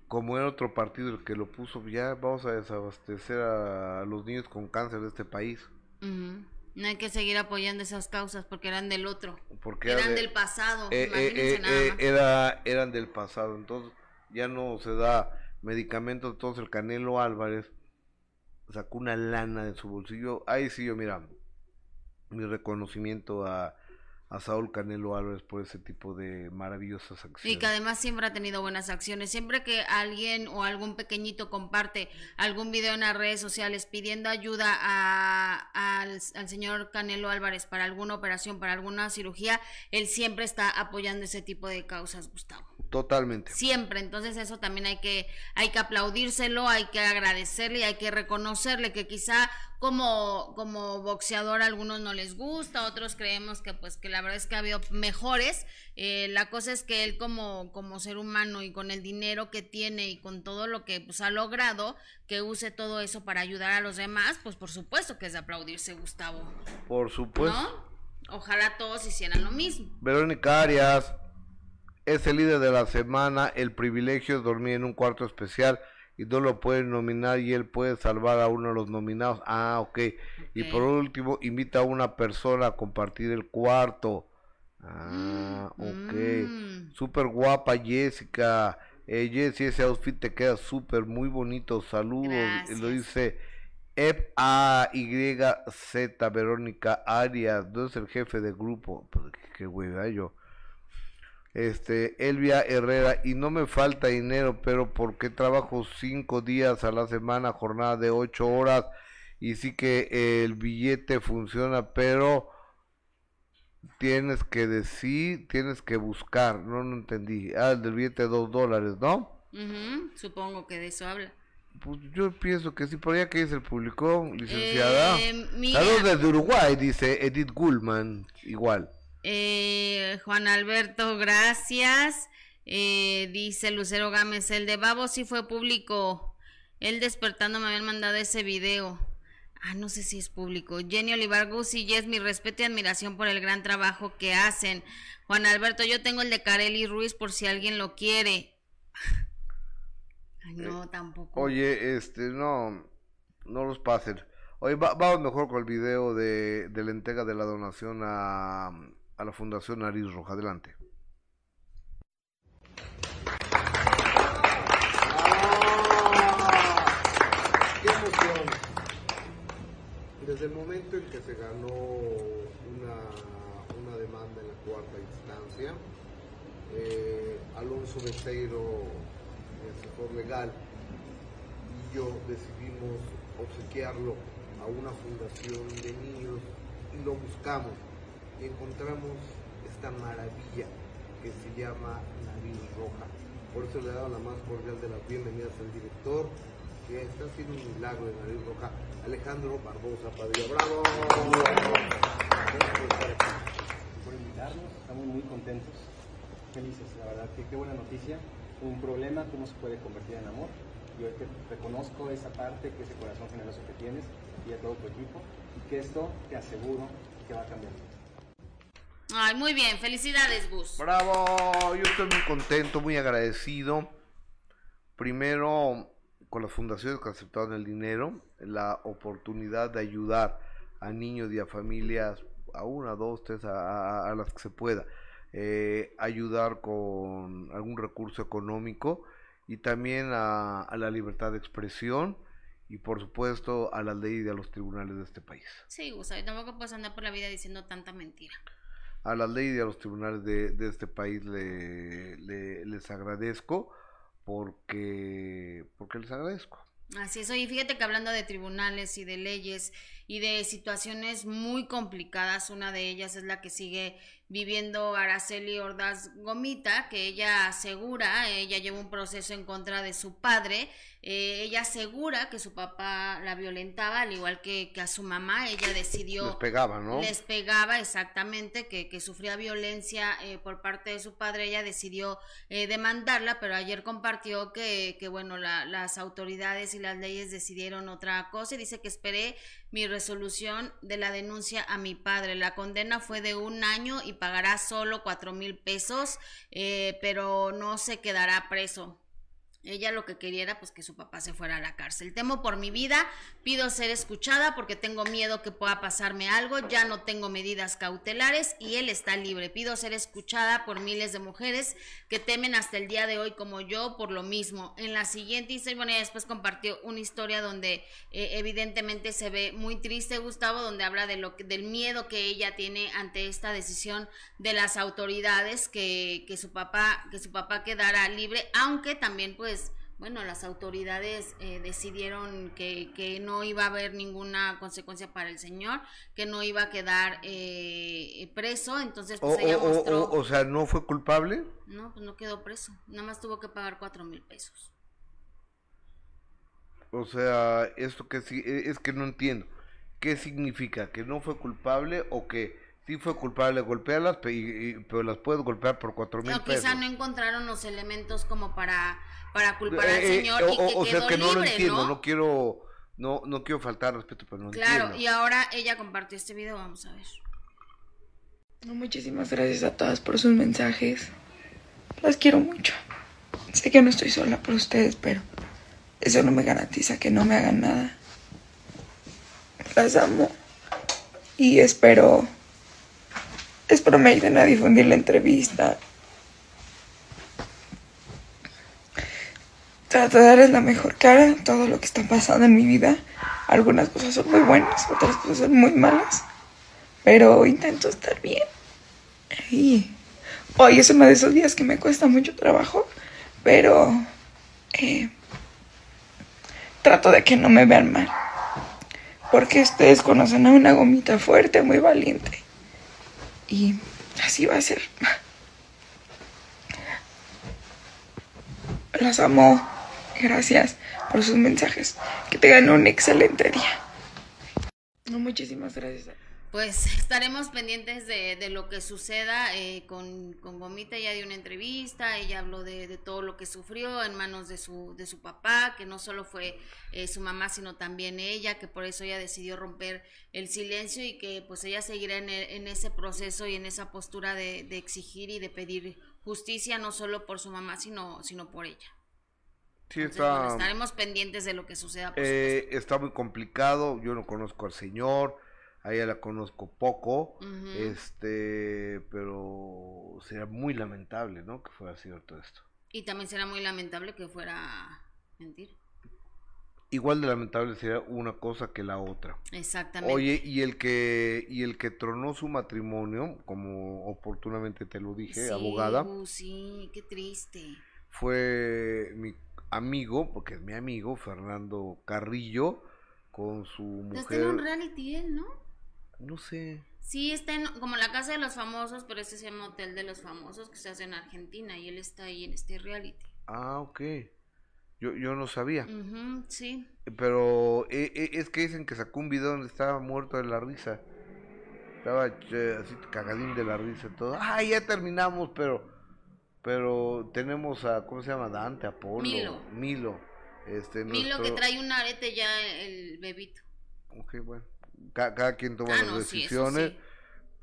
como era otro partido el que lo puso, ya vamos a desabastecer a los niños con cáncer de este país. No hay que seguir apoyando esas causas porque eran del otro. Porque eran era de- del pasado. eh, eh, eh, nada eh, más. era, eran del pasado, entonces ya no se da medicamentos, entonces el Canelo Álvarez sacó una lana de su bolsillo. Ahí sí yo, mira, mi reconocimiento a, a Saúl Canelo Álvarez por ese tipo de maravillosas Y acciones. que además siempre ha tenido buenas acciones. Siempre que alguien o algún pequeñito comparte algún video en las redes sociales pidiendo ayuda a- al, al señor Canelo Álvarez para alguna operación, para alguna cirugía, él siempre está apoyando ese tipo de causas, Gustavo. Totalmente. Siempre, entonces eso también hay que, hay que aplaudírselo, hay que agradecerle y hay que reconocerle que quizá como, como boxeador a algunos no les gusta, otros creemos que pues que la verdad es que ha habido mejores. Eh, la cosa es que él como, como ser humano y con el dinero que tiene y con todo lo que pues ha logrado, que use todo eso para ayudar a los demás, pues por supuesto que es de aplaudirse, Gustavo. Por supuesto. ¿No? ojalá todos hicieran lo mismo. Verónica Arias es el líder de la semana. El privilegio de dormir en un cuarto especial y no lo pueden nominar y él puede salvar a uno de los nominados. Ah, ok. Y por último, invita a una persona a compartir el cuarto. Ah, ok. Mm. Súper guapa Jessica. Eh, Jessie, ese outfit te queda súper, muy bonito. Saludos. Y lo Gracias. dice F A Y Z Verónica Arias. No es el jefe del grupo. Pues, qué hueva yo. Este, Elvia Herrera, y no me falta dinero, pero porque trabajo cinco días a la semana, jornada de ocho horas, y sí que el billete funciona, pero tienes que decir, tienes que buscar, no, no entendí. Ah, el del billete de dos dólares, ¿no? Supongo que de eso habla. Pues yo pienso que sí, por allá que dice el público, licenciada. Eh. Saludos desde Uruguay, dice Edith Gullman, igual. Eh, Juan Alberto, gracias. Eh, dice Lucero Gámez, el de Babo sí fue público. Él despertando me habían mandado ese video. Ah, no sé si es público. Jenny Olivar Guzzi, yes, mi respeto y admiración por el gran trabajo que hacen. Juan Alberto, yo tengo el de Carely Ruiz por si alguien lo quiere. Ay, no, tampoco. Oye, este, no, no los pasen. Oye, va- vamos mejor con el video de, de la entrega de la donación a, a la Fundación Nariz Roja. Adelante. ¡Qué emoción! Desde el momento en que se ganó una, demanda en la cuarta instancia, eh, Alonso Becerro, el asesor legal, y yo decidimos obsequiarlo a una fundación de niños y lo buscamos encontramos esta maravilla que se llama Nariz Roja. Por eso le he dado la más cordial de las bienvenidas al director, que está haciendo un milagro de Nariz Roja, Alejandro Barbosa Padilla. ¡Bravo! Gracias por estar aquí, por invitarnos. Estamos muy contentos, felices, la verdad. que qué buena noticia. Un problema, cómo se puede convertir en amor. Y hoy te reconozco esa parte, que ese corazón generoso que tienes y a todo tu equipo. Y que esto te aseguro que va a cambiar. Ay, muy bien, felicidades, Gus. Bravo, yo estoy muy contento, muy agradecido. Primero, con las fundaciones que aceptaron el dinero, la oportunidad de ayudar a niños y a familias, a una, dos, tres, a, a- a las que se pueda, eh, ayudar con algún recurso económico y también a, a la libertad de expresión y por supuesto a la ley y a los tribunales de este país. Sí, Gus, ay, tampoco puedes andar por la vida diciendo tanta mentira. A la ley y a los tribunales de, de este país le, le- les agradezco porque porque les agradezco. Así es, oye, fíjate que hablando de tribunales y de leyes y de situaciones muy complicadas, una de ellas es la que sigue viviendo Araceli Ordaz Gomita, que ella asegura, ella lleva un proceso en contra de su padre, eh, ella asegura que su papá la violentaba, al igual que, que a su mamá, ella decidió... les pegaba no Les pegaba exactamente, que, que sufría violencia eh, por parte de su padre. Ella decidió eh, demandarla, pero ayer compartió que, que bueno, la- las autoridades y las leyes decidieron otra cosa y dice que esperé mi resolución de la denuncia a mi padre. La condena fue de un año y pagará solo cuatro mil pesos, eh, pero no se quedará preso. Ella lo que quería era pues que su papá se fuera a la cárcel. Temo por mi vida, pido ser escuchada porque tengo miedo que pueda pasarme algo, ya no tengo medidas cautelares y él está libre. Pido ser escuchada por miles de mujeres que temen hasta el día de hoy como yo por lo mismo. En la siguiente historia, bueno, ella después compartió una historia donde eh, evidentemente se ve muy triste Gustavo, donde habla de lo que, del miedo que ella tiene ante esta decisión de las autoridades que, que su papá que su papá quedara libre, aunque también pues bueno, las autoridades eh, decidieron que, que no iba a haber ninguna consecuencia para el señor, que no iba a quedar eh, preso, entonces o, pues ella o- o- mostró, o- o sea no fue culpable no, pues no quedó preso, nada más tuvo que pagar cuatro mil pesos. o sea esto que sí es que no entiendo. Qué significa que no fue culpable o que sí fue culpable golpearlas pero las puedes golpear por cuatro mil No, pesos quizá no encontraron los elementos como para, para culpar al Eh, eh, señor o, y que o- o sea que no lo libre, entiendo ¿no? no quiero no no quiero faltar al respeto pero no Claro, entiendo y ahora ella compartió este video, vamos a ver. Muchísimas gracias a todas por sus mensajes. Las quiero mucho. Sé que no estoy sola por ustedes, pero eso no me garantiza que no me hagan nada. Las amo. Y espero. Espero me ayuden a difundir la entrevista. Trato de darles la mejor cara a todo lo que está pasando en mi vida. Algunas cosas son muy buenas, otras cosas son muy malas. Pero intento estar bien. Y hoy es uno de esos días que me cuesta mucho trabajo, pero eh, trato de que no me vean mal. Porque ustedes conocen a una gomita fuerte, muy valiente. Y así va a ser. Las amo. Gracias por sus mensajes. Que tengan un excelente día. Muchísimas gracias. Pues estaremos pendientes de, lo que suceda eh, con, Gomita. Ya dio una entrevista, ella habló de, todo lo que sufrió en manos de su, de su papá, que no solo fue eh, su mamá, sino también ella, que por eso ella decidió romper el silencio y que pues ella seguirá en, el, en ese proceso y en esa postura de, de, exigir y de pedir justicia, no solo por su mamá, sino, sino por ella. Sí, Entonces, está, bueno, estaremos pendientes de lo que suceda. Por eh, está muy complicado, yo no conozco al señor a ella la conozco poco, uh -huh. este, pero será muy lamentable, ¿no? Que fuera cierto esto. Y también será muy lamentable que fuera mentira. Igual de lamentable sería una cosa que la otra. Exactamente. Oye, y el que y el que tronó su matrimonio, como oportunamente te lo dije, sí, abogada. Uh, sí, qué triste. Fue mi amigo, porque es mi amigo Fernando Carrillo con su mujer. Está en un reality él, ¿no? No sé. Sí, está en, como la casa de los famosos, pero este se llama Hotel de los Famosos que se hace en Argentina y él está ahí en este reality. Ah, ok. Yo, yo no sabía. Uh -huh, sí. Pero eh, eh, es que dicen que sacó un video donde estaba muerto de la risa. Estaba eh, así cagadín de la risa todo. Ah, ya terminamos, pero pero tenemos a ¿cómo se llama? Dante, Apolo, Milo. Milo. Este, Milo nuestro... que trae un arete ya el bebito. Ok, bueno cada, cada quien toma ah, las no, decisiones. Sí, sí.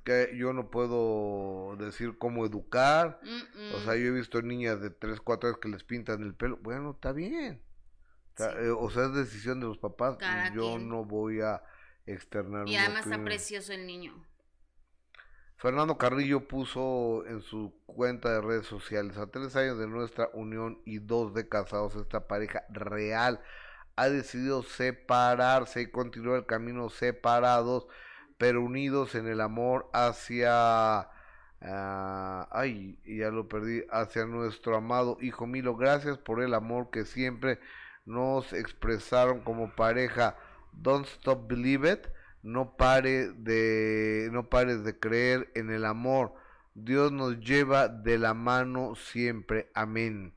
Que yo no puedo decir cómo educar. Mm -mm. O sea, yo he visto niñas de 3, 4 años que les pintan el pelo. Bueno, está bien. Sí. Eh, o sea, es decisión de los papás. Cada yo quien. no voy a externar. Y además está precioso el niño. Fernando Carrillo puso en su cuenta de redes sociales, a tres años de nuestra unión y dos de casados, esta pareja real ha decidido separarse y continuar el camino separados, pero unidos en el amor hacia... Uh, ay, ya lo perdí, hacia nuestro amado hijo Milo. Gracias por el amor que siempre nos expresaron como pareja. Don't stop believe it. No pare de no pares de creer en el amor. Dios nos lleva de la mano siempre. Amén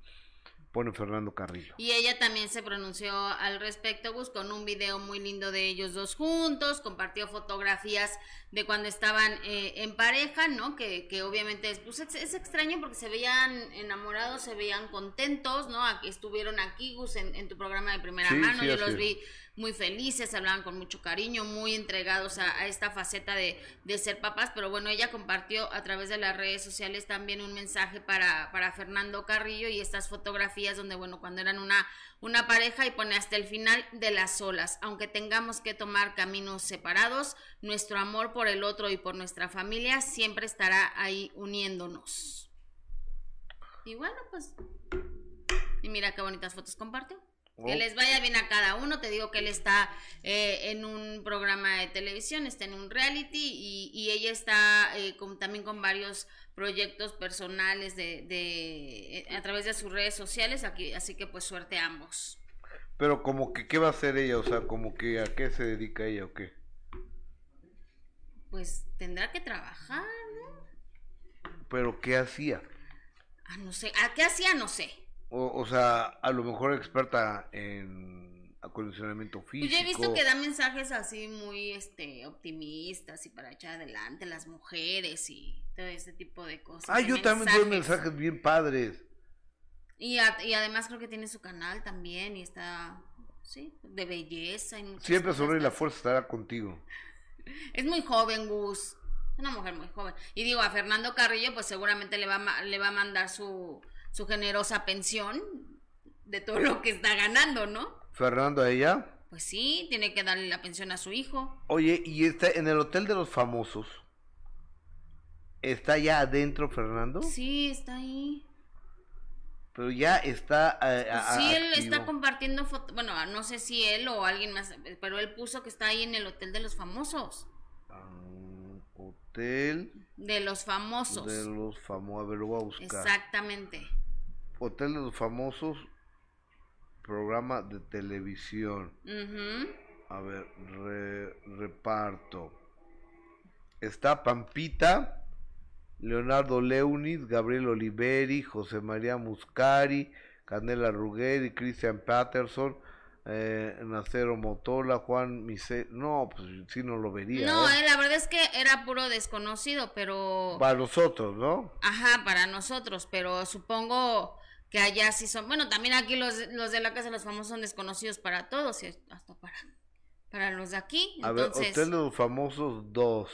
pone Fernando Carrillo. Y ella también se pronunció al respecto, Gus, con un video muy lindo de ellos dos juntos, compartió fotografías de cuando estaban eh, en pareja, ¿no? Que, que obviamente es, pues es, es, extraño porque se veían enamorados, se veían contentos, ¿no? Estuvieron aquí, Gus, en, en, tu programa de primera sí, mano, sí, yo los vi muy felices, hablaban con mucho cariño, muy entregados a, esta faceta de, de, ser papás, pero bueno, ella compartió a través de las redes sociales también un mensaje para, para Fernando Carrillo y estas fotografías donde, bueno, cuando eran una, una pareja y pone hasta el final de las olas, aunque tengamos que tomar caminos separados, nuestro amor por el otro y por nuestra familia siempre estará ahí uniéndonos. Y bueno, pues, y mira qué bonitas fotos compartió. Que les vaya bien a cada uno. Te digo que él está eh, en un programa de televisión, está en un reality y, y ella está eh, con, también con varios proyectos personales de, de, eh, a través de sus redes sociales. Aquí, así que pues suerte a ambos. Pero como que, ¿qué va a hacer ella? O sea, como que, ¿a qué se dedica ella o qué? Pues tendrá que trabajar, ¿no? Pero, ¿qué hacía? Ah, no sé. ¿A qué hacía? No sé. O, o sea, a lo mejor experta en acondicionamiento físico. Pues yo he visto que da mensajes así muy este optimistas y para echar adelante las mujeres y todo ese tipo de cosas. Ah, yo mensajes. también doy mensajes bien padres. Y, a, y además creo que tiene su canal también y está, sí, de belleza. Y Siempre sobre la fuerza estará contigo. Es muy joven, Gus. Una mujer muy joven. Y digo, a Fernando Carrillo, pues seguramente le va a, le va a mandar su, su generosa pensión de todo lo que está ganando, ¿no? Fernando, a ella. Pues sí, tiene que darle la pensión a su hijo. Oye, y está en el Hotel de los Famosos. ¿Está ya adentro, Fernando? Sí, está ahí. Pero ya está. eh, a- a- Sí, él activo. está compartiendo fotos. Bueno, no sé si él o alguien más, pero él puso que está ahí en el Hotel de los Famosos. Hotel De los Famosos. de los Famosos. A ver, lo voy a buscar. Exactamente. Hotel de los Famosos. Programa de televisión. A ver, re- reparto. Está Pampita, Leonardo Leunis, Gabriel Oliveri, José María Muscari, Canela Ruggeri, Christian Patterson, eh, Nacero Motola, Juan Mise... No, pues sí no lo vería. No, ¿eh? eh, la verdad es que era puro desconocido, pero... Para nosotros, ¿no? Ajá, para nosotros, pero supongo que allá sí son... Bueno, también aquí los, los de la Casa de los Famosos son desconocidos para todos, y hasta para, para los de aquí. A ver, Hotel de los Famosos 2.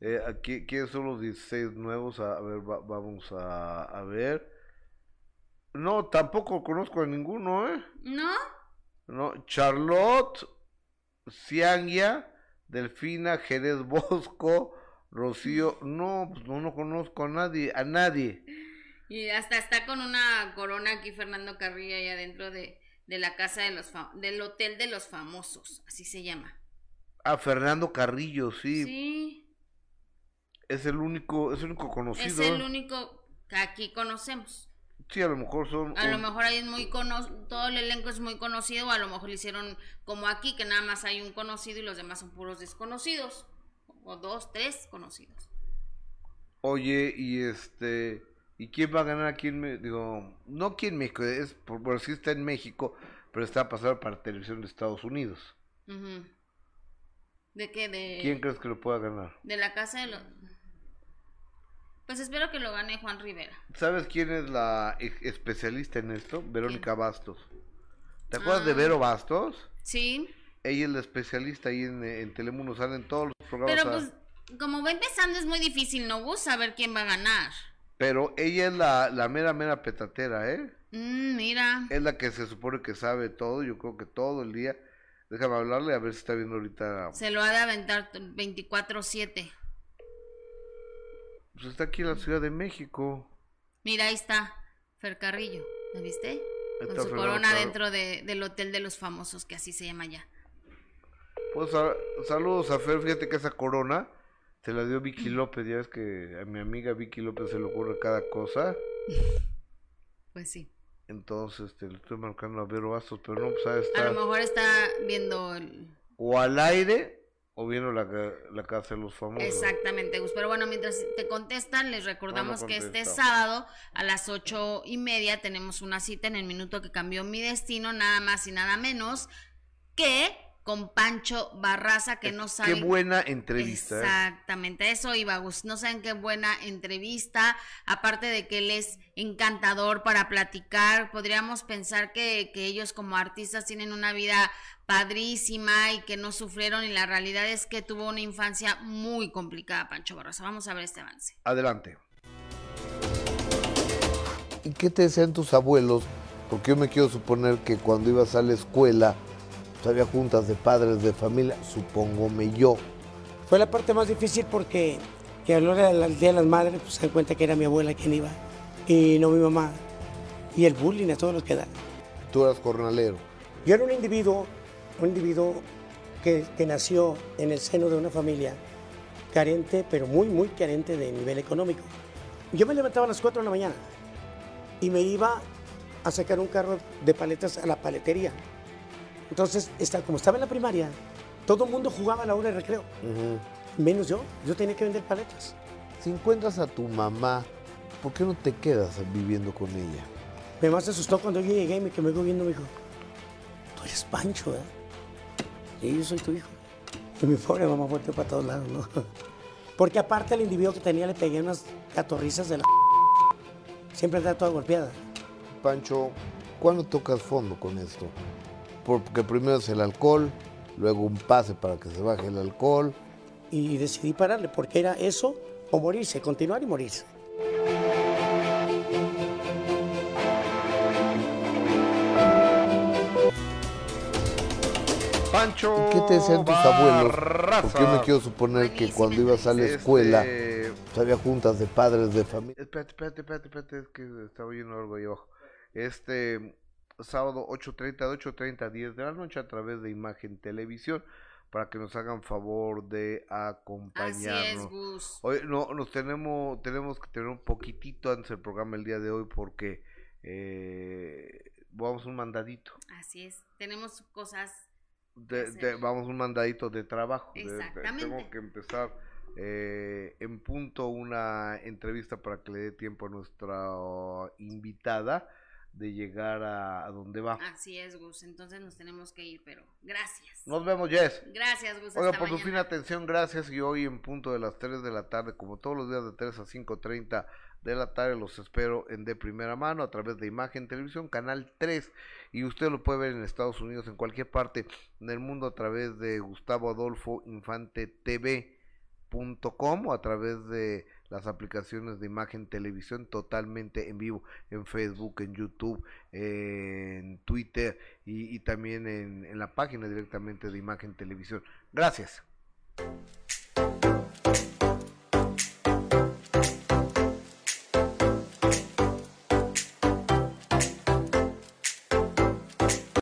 Eh, aquí, ¿Quiénes son los 16 nuevos? A, a ver, va- vamos a, a ver. No, tampoco conozco a ninguno, ¿eh? ¿no? No, Charlotte, Ciangia, Delfina, Jerez Bosco, Rocío. No, pues no, no conozco a nadie, a nadie. Y hasta está con una corona aquí Fernando Carrillo allá dentro de, de la casa de los del Hotel de los Famosos, así se llama. A Fernando Carrillo, sí. Sí, Es el único, es el único conocido. es el único que aquí conocemos. Sí, a lo mejor son. A lo mejor ahí es muy cono todo el elenco es muy conocido, o a lo mejor lo hicieron como aquí, que nada más hay un conocido y los demás son puros desconocidos. O dos, tres conocidos. Oye, y este. ¿Y quién va a ganar aquí en México? Digo, no aquí en México, es por, por si está en México, pero está a pasar para televisión de Estados Unidos. Ujú. ¿De qué? De, ¿Quién crees que lo pueda ganar? de la casa de los... Pues espero que lo gane Juan Rivera. ¿Sabes quién es la e- especialista en esto? Verónica Bastos. ¿Te acuerdas de Ah. Vero Bastos? Sí, Ella es la especialista ahí en, en Telemundo, salen todos los programas. pero a- pues como va empezando es muy difícil, ¿no? Gus? saber quién va a ganar. Pero ella es la, la mera, mera petatera, ¿eh? Mm, mira. Es la que se supone que sabe todo, yo creo que todo el día. Déjame hablarle a ver si está viendo ahorita. Se lo ha de aventar 24-7. Pues está aquí en la Ciudad de México. Mira, ahí está Fer Carrillo. ¿La viste? Con su Fernando corona dentro de- del Hotel de los Famosos, que así se llama ya. Pues sa- saludos a Fer, fíjate que esa corona se la dio Vicky Mm. López, ya ves que a mi amiga Vicky López se le ocurre cada cosa. Pues sí. Entonces este, le estoy marcando a Vero Bastos, pero no, pues ahí A lo mejor está viendo el... O al aire o viendo la, la casa de los famosos. Exactamente, Gus. Pero bueno, mientras te contestan, les recordamos No, no que este sábado a las ocho y media tenemos una cita en el minuto que cambió mi destino, nada más y nada menos que con Pancho Barraza, que no sabe. Qué buena entrevista. ¿eh? Exactamente, eso iba, Gus. No saben qué buena entrevista. Aparte de que él es encantador para platicar, podríamos pensar que, que ellos como artistas tienen una vida padrísima y que no sufrieron. Y la realidad es que tuvo una infancia muy complicada, Pancho Barraza. Vamos a ver este avance. Adelante. ¿Y qué te decían tus abuelos? Porque yo me quiero suponer que cuando ibas a la escuela, pues había juntas de padres de familia, supóngome yo. Fue la parte más difícil porque que hora del Día de las Madres pues, se dan cuenta que era mi abuela quien iba y no mi mamá. Y el bullying a todos los que dan. Tú eras jornalero. Yo era un individuo, un individuo que, que nació en el seno de una familia carente, pero muy, muy carente de nivel económico. Yo me levantaba a las 4 de la mañana y me iba a sacar un carro de paletas a la paletería. Entonces, esta- como estaba en la primaria, todo el mundo jugaba a la hora de recreo, menos yo. Yo tenía que vender paletas. Si encuentras a tu mamá, ¿por qué no te quedas viviendo con ella? Mi mamá se asustó cuando yo llegué y me quedó viendo, me dijo, tú eres Pancho, ¿eh? Y yo soy tu hijo. Y mi pobre mamá volteó para todos lados, ¿no? Porque aparte el individuo que tenía le pegué unas catorrizas de la... Siempre andaba toda golpeada. Pancho, ¿cuándo tocas fondo con esto? Porque primero es el alcohol, luego un pase para que se baje el alcohol, y decidí pararle, porque era eso o morirse, continuar y morirse. Pancho. ¿Qué te decían tus abuelos? Porque yo me quiero suponer que cuando ibas a la escuela Este, pues, había juntas de padres de familia. Espérate, espérate, espérate, espérate, es que estaba oyendo algo ahí abajo. Este sábado 8.30 de 8.30 a 10 de la noche a través de Imagen Televisión para que nos hagan favor de acompañarnos. Gus. Hoy no, nos tenemos, tenemos que tener un poquitito antes del programa el día de hoy porque eh, vamos un mandadito. Así es. Tenemos cosas. De, vamos un mandadito de trabajo. De- Exactamente. tengo que empezar eh, en punto una entrevista para que le dé tiempo a nuestra invitada de llegar a, a donde va. Así es, Gus. Entonces nos tenemos que ir, pero gracias. Nos vemos, Jess. Gracias, Gus. Oiga, por su mañana. fina atención, gracias. Y hoy en punto de las 3 de la tarde, como todos los días de 3 a 5.30 de la tarde, los espero en de primera mano a través de Imagen Televisión, Canal 3. Y usted lo puede ver en Estados Unidos, en cualquier parte del mundo, a través de Gustavo Adolfo Infante TV.com o a través de las aplicaciones de Imagen Televisión totalmente en vivo en Facebook, en YouTube, en Twitter y, también en la página directamente de Imagen Televisión. Gracias.